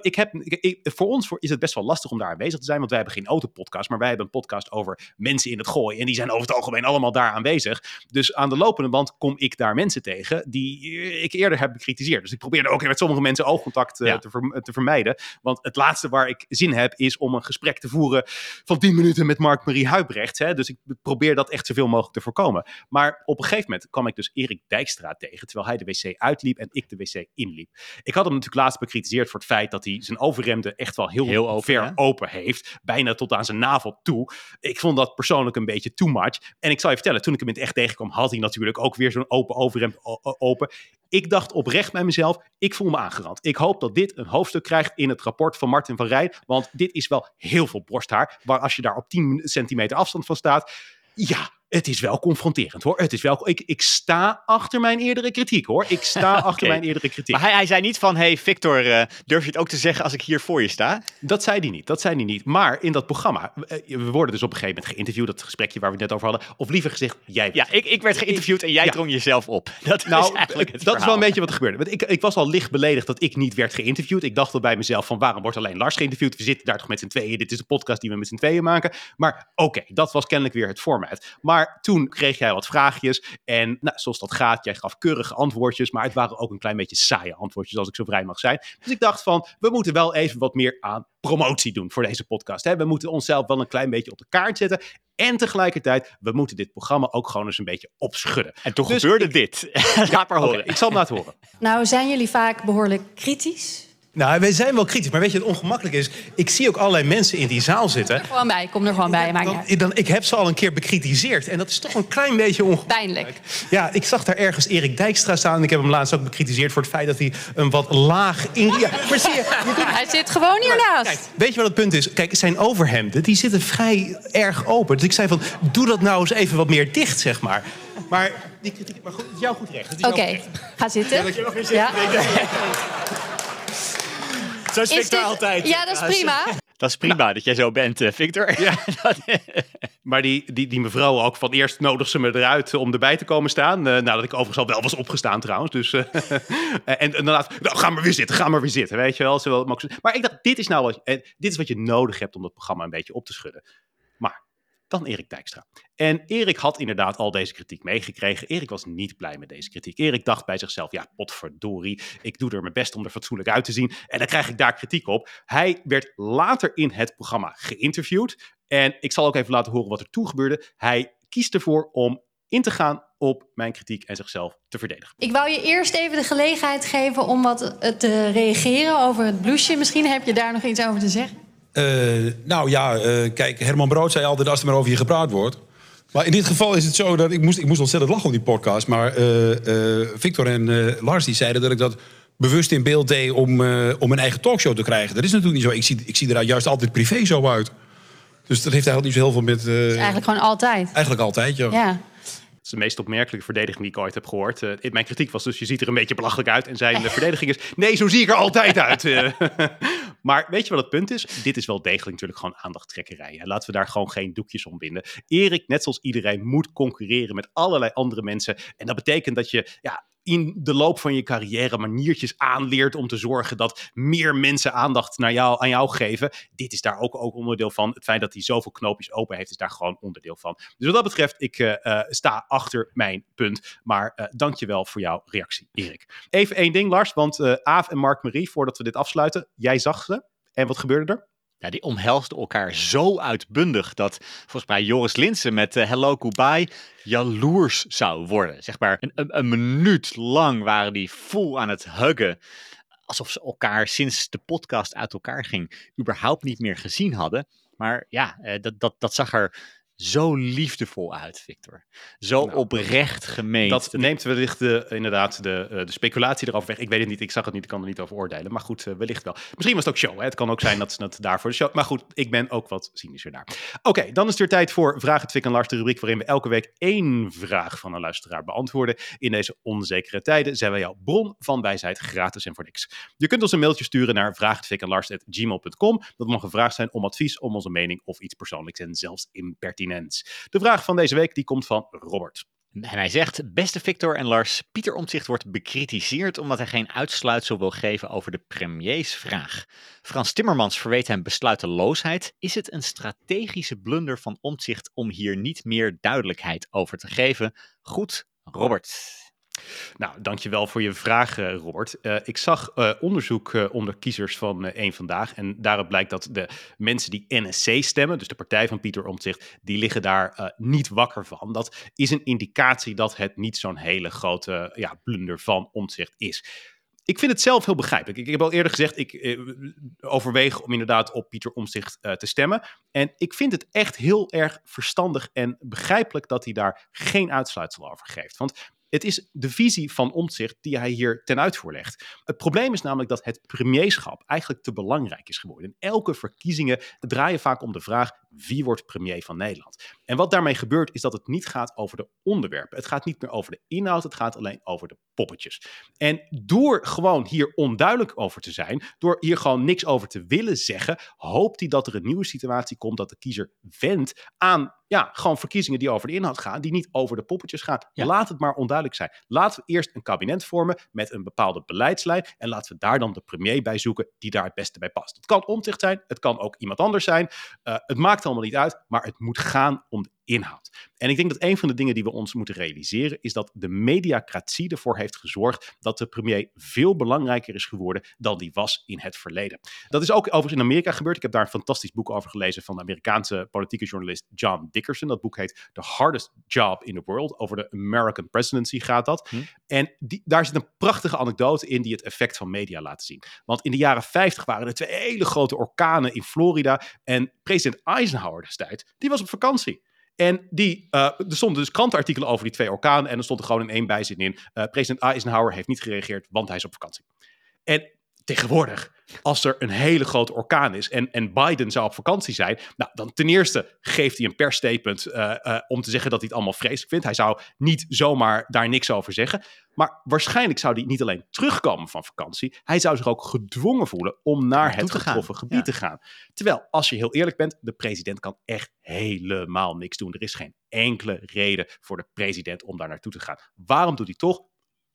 Ik heb, ik- ik- voor ons voor, is het best wel lastig om daar aanwezig te zijn, want wij hebben geen autopodcast, maar wij hebben een podcast over mensen in het gooi. En die zijn over het algemeen allemaal daar aanwezig. Dus aan de lopende band kom ik daar mensen tegen die ik eerder heb bekritiseerd. Dus ik probeerde ook met sommige mensen oogcontact eh, Ja. te, te vermijden. Want het laatste waar ik zin heb, is om een gesprek te voeren van 10 minuten met Mark-Marie Huibrecht. Hè? Dus ik probeer dat echt zoveel mogelijk te voorkomen. Maar op een gegeven moment kwam ik dus Erik Dijkstra tegen, terwijl hij de wc uitliep en ik de wc inliep. Ik had hem natuurlijk laatst bekritiseerd voor het feit dat hij zijn overremde echt wel heel, Heel open, ver open heeft. Bijna tot aan zijn navel toe. Ik vond dat persoonlijk een beetje too much. En ik zal je vertellen, toen ik hem in het echt tegenkwam, had hij natuurlijk ook weer zo'n open overhemd open. Ik dacht oprecht bij mezelf, ik voel me aangerand. Ik hoop dat dit een hoofdstuk krijgt in het rapport van Martin van Rijn. Want dit is wel heel veel borsthaar. Maar als je daar op 10 centimeter afstand van staat, ja, het is wel confronterend hoor. Het is wel, ik, ik sta achter mijn eerdere kritiek hoor. Ik sta achter mijn eerdere kritiek. Maar hij, hij zei niet van, hey Victor, eh, durf je het ook te zeggen als ik hier voor je sta? Dat zei hij niet, dat zei hij niet. Maar in dat programma, eh, we worden dus op een gegeven moment geïnterviewd, dat gesprekje waar we het net over hadden. Of liever gezegd, jij Ja, ik, ik werd geïnterviewd en jij Ja. drong jezelf op. Dat Nou, is eigenlijk het dat is wel een beetje wat er gebeurde. Want ik, ik was al licht beledigd dat ik niet werd geïnterviewd. Ik dacht al bij mezelf van waarom wordt alleen Lars geïnterviewd? We zitten daar toch met z'n tweeën. Dit is een podcast die we met z'n tweeën maken. Maar oké, dat was kennelijk weer het format. Maar toen kreeg jij wat vraagjes. En nou, zoals dat gaat, jij gaf keurige antwoordjes. Maar het waren ook een klein beetje saaie antwoordjes, als ik zo vrij mag zijn. Dus ik dacht van, we moeten wel even wat meer aan promotie doen voor deze podcast. Hè? We moeten onszelf wel een klein beetje op de kaart zetten. En tegelijkertijd, we moeten dit programma ook gewoon eens een beetje opschudden. En toen Dus gebeurde ik- dit. Laat maar Oké, horen. ik zal het laten horen. Nou zijn jullie vaak behoorlijk kritisch Nou, wij zijn wel kritisch, maar weet je, het ongemakkelijk is... ik zie ook allerlei mensen in die zaal zitten. Gewoon bij, kom er gewoon bij. Maakt niet uit. Dan, dan, ik heb ze al een keer bekritiseerd. En dat is toch een klein beetje ongemakkelijk. Pijnlijk. Ja, ik zag daar ergens Erik Dijkstra staan. En ik heb hem laatst ook bekritiseerd voor het feit dat hij een wat laag... In... Ja, maar zie je, Hij zit gewoon hiernaast. Kijk, weet je wat het punt is? Kijk, zijn overhemden, die zitten vrij erg open. Dus ik zei van, doe dat nou eens even wat meer dicht, zeg maar. Maar, die kritiek, maar goed, het is jouw goed recht. Oké, ga zitten. dat je nog weer zit. Ja. Zo is Is Victor dit- altijd. Ja, dat is prima. Dat is prima dat jij zo bent, eh, Victor. Ja. Maar die, die, die mevrouw ook, van eerst nodig ze me eruit om erbij te komen staan. Eh, nadat ik overigens al wel was opgestaan trouwens. Dus, eh, en, en daarna, nou, ga maar weer zitten, ga maar weer zitten. Weet je wel. Zo wel makkelijk. Maar ik dacht, dit is nou wat, eh, dit is wat je nodig hebt om dat programma een beetje op te schudden. Dan Erik Dijkstra. En Erik had inderdaad al deze kritiek meegekregen. Erik was niet blij met deze kritiek. Erik dacht bij zichzelf, ja, potverdorie, ik doe er mijn best om er fatsoenlijk uit te zien. En dan krijg ik daar kritiek op. Hij werd later in het programma geïnterviewd. En ik zal ook even laten horen wat er toen gebeurde. Hij kiest ervoor om in te gaan op mijn kritiek en zichzelf te verdedigen. Ik wou je eerst even de gelegenheid geven om wat te reageren over het blouseje. Misschien heb je daar nog iets over te zeggen. Eh, nou ja, eh, kijk, Herman Brood zei altijd als er maar over je gepraat wordt. Maar in dit geval is het zo dat ik moest, ik moest ontzettend lachen om die podcast. Maar eh, Victor en Lars die zeiden dat ik dat bewust in beeld deed om, om een eigen talkshow te krijgen. Dat is natuurlijk niet zo. Ik zie, ik zie er juist altijd privé zo uit. Dus dat heeft eigenlijk niet zo heel veel met... eh, Eigenlijk gewoon altijd. eigenlijk altijd, ja. Ja. De meest opmerkelijke verdediging die ik ooit heb gehoord. Eh, mijn kritiek was dus, je ziet er een beetje belachelijk uit. En zijn de verdediging is, nee, zo zie ik er altijd uit. Eh, maar weet je wat het punt is? Dit is wel degelijk natuurlijk gewoon aandachttrekkerij. hè. Laten we daar gewoon geen doekjes om binden. Erik, net zoals iedereen, moet concurreren met allerlei andere mensen. En dat betekent dat je ja, in de loop van je carrière maniertjes aanleert om te zorgen dat meer mensen aandacht naar jou, aan jou geven. Dit is daar ook, ook onderdeel van. Het feit dat hij zoveel knoopjes open heeft, is daar gewoon onderdeel van. Dus wat dat betreft, ik eh, eh, sta achter mijn punt. Maar eh dank je wel voor jouw reactie, Erik. Even één ding, Lars, want eh Aaf en Mark-Marie, voordat we dit afsluiten, jij zag ze. En wat gebeurde er? Ja, die omhelsden elkaar zo uitbundig dat volgens mij Joris Linsen met eh, Hello Goodbye jaloers zou worden. Zeg maar een, een, een minuut lang waren die vol aan het huggen. Alsof ze elkaar sinds de podcast uit elkaar ging überhaupt niet meer gezien hadden. Maar ja, eh, dat, dat, dat zag er zo liefdevol uit, Victor. Zo Nou, oprecht gemeend. Dat neemt wellicht de, inderdaad de, eh, de speculatie erover weg. Ik weet het niet, ik zag het niet, ik kan er niet over oordelen. Maar goed, eh, wellicht wel. Misschien was het ook show. Hè? Het kan ook zijn dat ze het daarvoor de show... Maar goed, ik ben ook wat cynischer daar. Oké, dan is het weer tijd voor Vraag het Fik en Lars, de rubriek waarin we elke week één vraag van een luisteraar beantwoorden. In deze onzekere tijden zijn wij jouw bron van wijsheid gratis en voor niks. Je kunt ons een mailtje sturen naar vraaghetfikenlars.gmail.com. Dat mag een vraag zijn om advies, om onze mening of iets persoonlijks en zelfs De vraag van deze week die komt van Robert. En hij zegt, beste Victor en Lars, Pieter Omtzigt wordt bekritiseerd omdat hij geen uitsluitsel wil geven over de premiersvraag. Frans Timmermans verweet hem besluiteloosheid. Is het een strategische blunder van Omtzigt om hier niet meer duidelijkheid over te geven? Goed, Robert. Nou, dankjewel voor je vraag, eh, Robert. Eh, ik zag eh, onderzoek onder kiezers van Eén Vandaag. En daaruit blijkt dat de mensen die NSC stemmen, dus de partij van Pieter Omtzigt, die liggen daar niet wakker van. Dat is een indicatie dat het niet zo'n hele grote ja, blunder van Omtzigt is. Ik vind het zelf heel begrijpelijk. Ik, heb al eerder gezegd, ik overweeg om inderdaad op Pieter Omtzigt eh, te stemmen. En ik vind het echt heel erg verstandig en begrijpelijk dat hij daar geen uitsluitsel over geeft. Want het is de visie van Omtzigt die hij hier ten uitvoer legt. Het probleem is namelijk dat het premierschap eigenlijk te belangrijk is geworden. Elke verkiezingen draaien vaak om de vraag wie wordt premier van Nederland. En wat daarmee gebeurt is dat het niet gaat over de onderwerpen. Het gaat niet meer over de inhoud, het gaat alleen over de poppetjes. En door gewoon hier onduidelijk over te zijn, door hier gewoon niks over te willen zeggen, hoopt hij dat er een nieuwe situatie komt dat de kiezer wendt aan ja, gewoon verkiezingen die over de inhoud gaan, die niet over de poppetjes gaan. Ja. Laat het maar onduidelijk zijn. Laten we eerst een kabinet vormen met een bepaalde beleidslijn en laten we daar dan de premier bij zoeken die daar het beste bij past. Het kan omzicht zijn, het kan ook iemand anders zijn. Uh, het maakt allemaal niet uit, maar het moet gaan om de inhoud. En ik denk dat een van de dingen die we ons moeten realiseren is dat de mediacratie ervoor heeft gezorgd dat de premier veel belangrijker is geworden dan die was in het verleden. Dat is ook overigens in Amerika gebeurd. Ik heb daar een fantastisch boek over gelezen van de Amerikaanse politieke journalist John Dickerson. Dat boek heet The Hardest Job in the World. Over de American Presidency gaat dat. En die, daar zit een prachtige anekdote in die het effect van media laat zien. Want in de jaren 50 waren er twee hele grote orkanen in Florida. En president Eisenhower destijds, die was op vakantie. En die, eh, er stonden dus krantenartikelen over die twee orkanen. En er stond er gewoon in één bijzin in. eh, president Eisenhower heeft niet gereageerd, want hij is op vakantie. En tegenwoordig, als er een hele grote orkaan is en, en Biden zou op vakantie zijn, nou, dan ten eerste geeft hij een persstatement eh, eh, om te zeggen dat hij het allemaal vreselijk vindt. Hij zou niet zomaar daar niks over zeggen. Maar waarschijnlijk zou hij niet alleen terugkomen van vakantie, hij zou zich ook gedwongen voelen om naar het gaan, getroffen gebied ja. te gaan. Terwijl, als je heel eerlijk bent, de president kan echt helemaal niks doen. Er is geen enkele reden voor de president om daar naartoe te gaan. Waarom doet hij toch?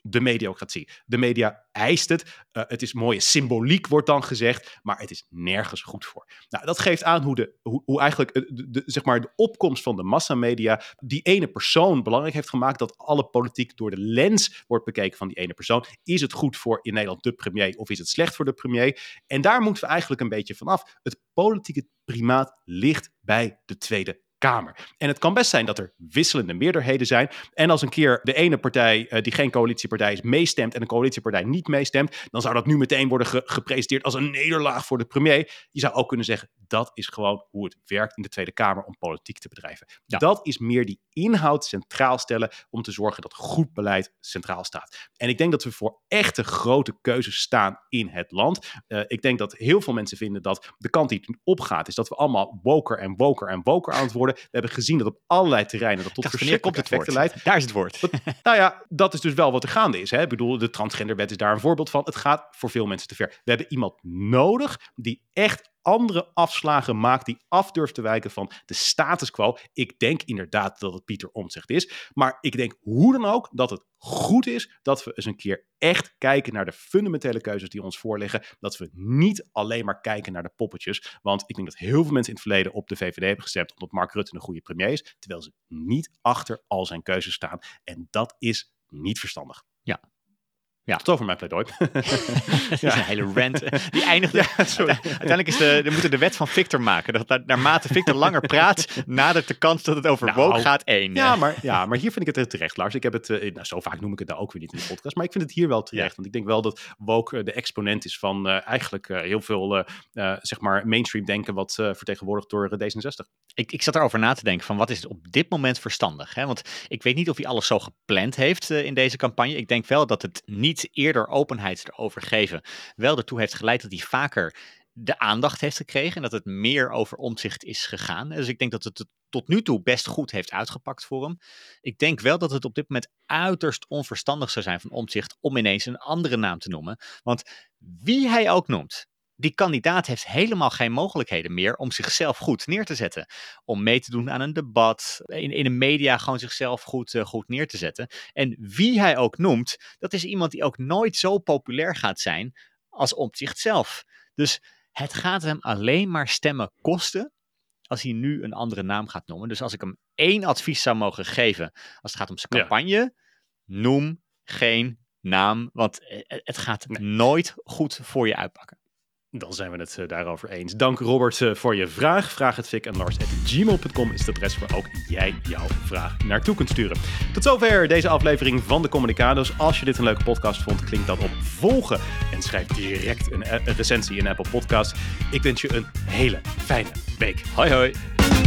De mediocratie. De media eist het. Eh, het is mooie symboliek, wordt dan gezegd, maar het is nergens goed voor. Nou, dat geeft aan hoe, de, hoe, eigenlijk eh, de- zeg maar de opkomst van de massamedia die ene persoon belangrijk heeft gemaakt, dat alle politiek door de lens wordt bekeken van die ene persoon. Is het goed voor in Nederland de premier of is het slecht voor de premier? En daar moeten we eigenlijk een beetje vanaf. Het politieke primaat ligt bij de Tweede Kamer. En het kan best zijn dat er wisselende meerderheden zijn. En als een keer de ene partij, eh, die geen coalitiepartij is, meestemt en een coalitiepartij niet meestemt, dan zou dat nu meteen worden ge- gepresenteerd als een nederlaag voor de premier. Je zou ook kunnen zeggen, dat is gewoon hoe het werkt in de Tweede Kamer om politiek te bedrijven. Ja. Dat is meer die inhoud centraal stellen om te zorgen dat goed beleid centraal staat. En ik denk dat we voor echte grote keuzes staan in het land. Eh, ik denk dat heel veel mensen vinden dat de kant die het opgaat, is dat we allemaal woker en woker en woker aan het worden. We hebben gezien dat op allerlei terreinen dat tot verschrikkelijke effecten leidt. Daar is het woord. Dat- nou ja, dat is dus wel wat er gaande is. Hè? Ik bedoel, de transgenderwet is daar een voorbeeld van. Het gaat voor veel mensen te ver. We hebben iemand nodig die echt andere afslagen maakt, die af durft te wijken van de status quo. Ik denk inderdaad dat het Pieter Omtzigt is, maar ik denk hoe dan ook dat het goed is dat we eens een keer echt kijken naar de fundamentele keuzes die ons voorliggen. Dat we niet alleen maar kijken naar de poppetjes, want ik denk dat heel veel mensen in het verleden op de VVD hebben gestemd omdat Mark Rutte een goede premier is, terwijl ze niet achter al zijn keuzes staan. En dat is niet verstandig. Ja. Ja. Tot over mijn pleidooi. Dat is een hele rant. Die eindigde. Uiteindelijk is de, we moeten de wet van Victor maken. Dat na- naarmate Victor langer praat, nadert de kans dat het over Nou, woke gaat één. Ja maar, ja, maar hier vind ik het terecht, Lars. Ik heb het, eh, nou, zo vaak noem ik het daar ook weer niet in de podcast, maar ik vind het hier wel terecht. Want ik denk wel dat woke eh, de exponent is van eh, eigenlijk heel veel, zeg maar, mainstream denken wat vertegenwoordigd door eh, D66. Ik, ik zat erover na te denken van wat is het op dit moment verstandig? Hè? Want ik weet niet of hij alles zo gepland heeft in deze campagne. Ik denk wel dat het niet eerder openheid erover geven wel ertoe heeft geleid dat hij vaker de aandacht heeft gekregen en dat het meer over omzicht is gegaan. Dus ik denk dat het het tot nu toe best goed heeft uitgepakt voor hem. Ik denk wel dat het op dit moment uiterst onverstandig zou zijn van omzicht om ineens een andere naam te noemen. Want wie hij ook noemt, die kandidaat heeft helemaal geen mogelijkheden meer om zichzelf goed neer te zetten. Om mee te doen aan een debat, in, in de media gewoon zichzelf goed, eh, goed neer te zetten. En wie hij ook noemt, dat is iemand die ook nooit zo populair gaat zijn als Omtzigt zelf. Dus het gaat hem alleen maar stemmen kosten als hij nu een andere naam gaat noemen. Dus als ik hem één advies zou mogen geven als het gaat om zijn Ja. campagne, noem geen naam, want eh, het gaat nooit goed voor je uitpakken. Dan zijn we het eh, daarover eens. Dank Robert eh, voor je vraag. Vraag het Fik en Lars gmail.com is het adres waar ook jij jouw vraag naartoe kunt sturen. Tot zover deze aflevering van de Communicados. Als je dit een leuke podcast vond, klik dan op volgen en schrijf direct een, eh, een recensie in Apple Podcast. Ik wens je een hele fijne week. Hoi hoi!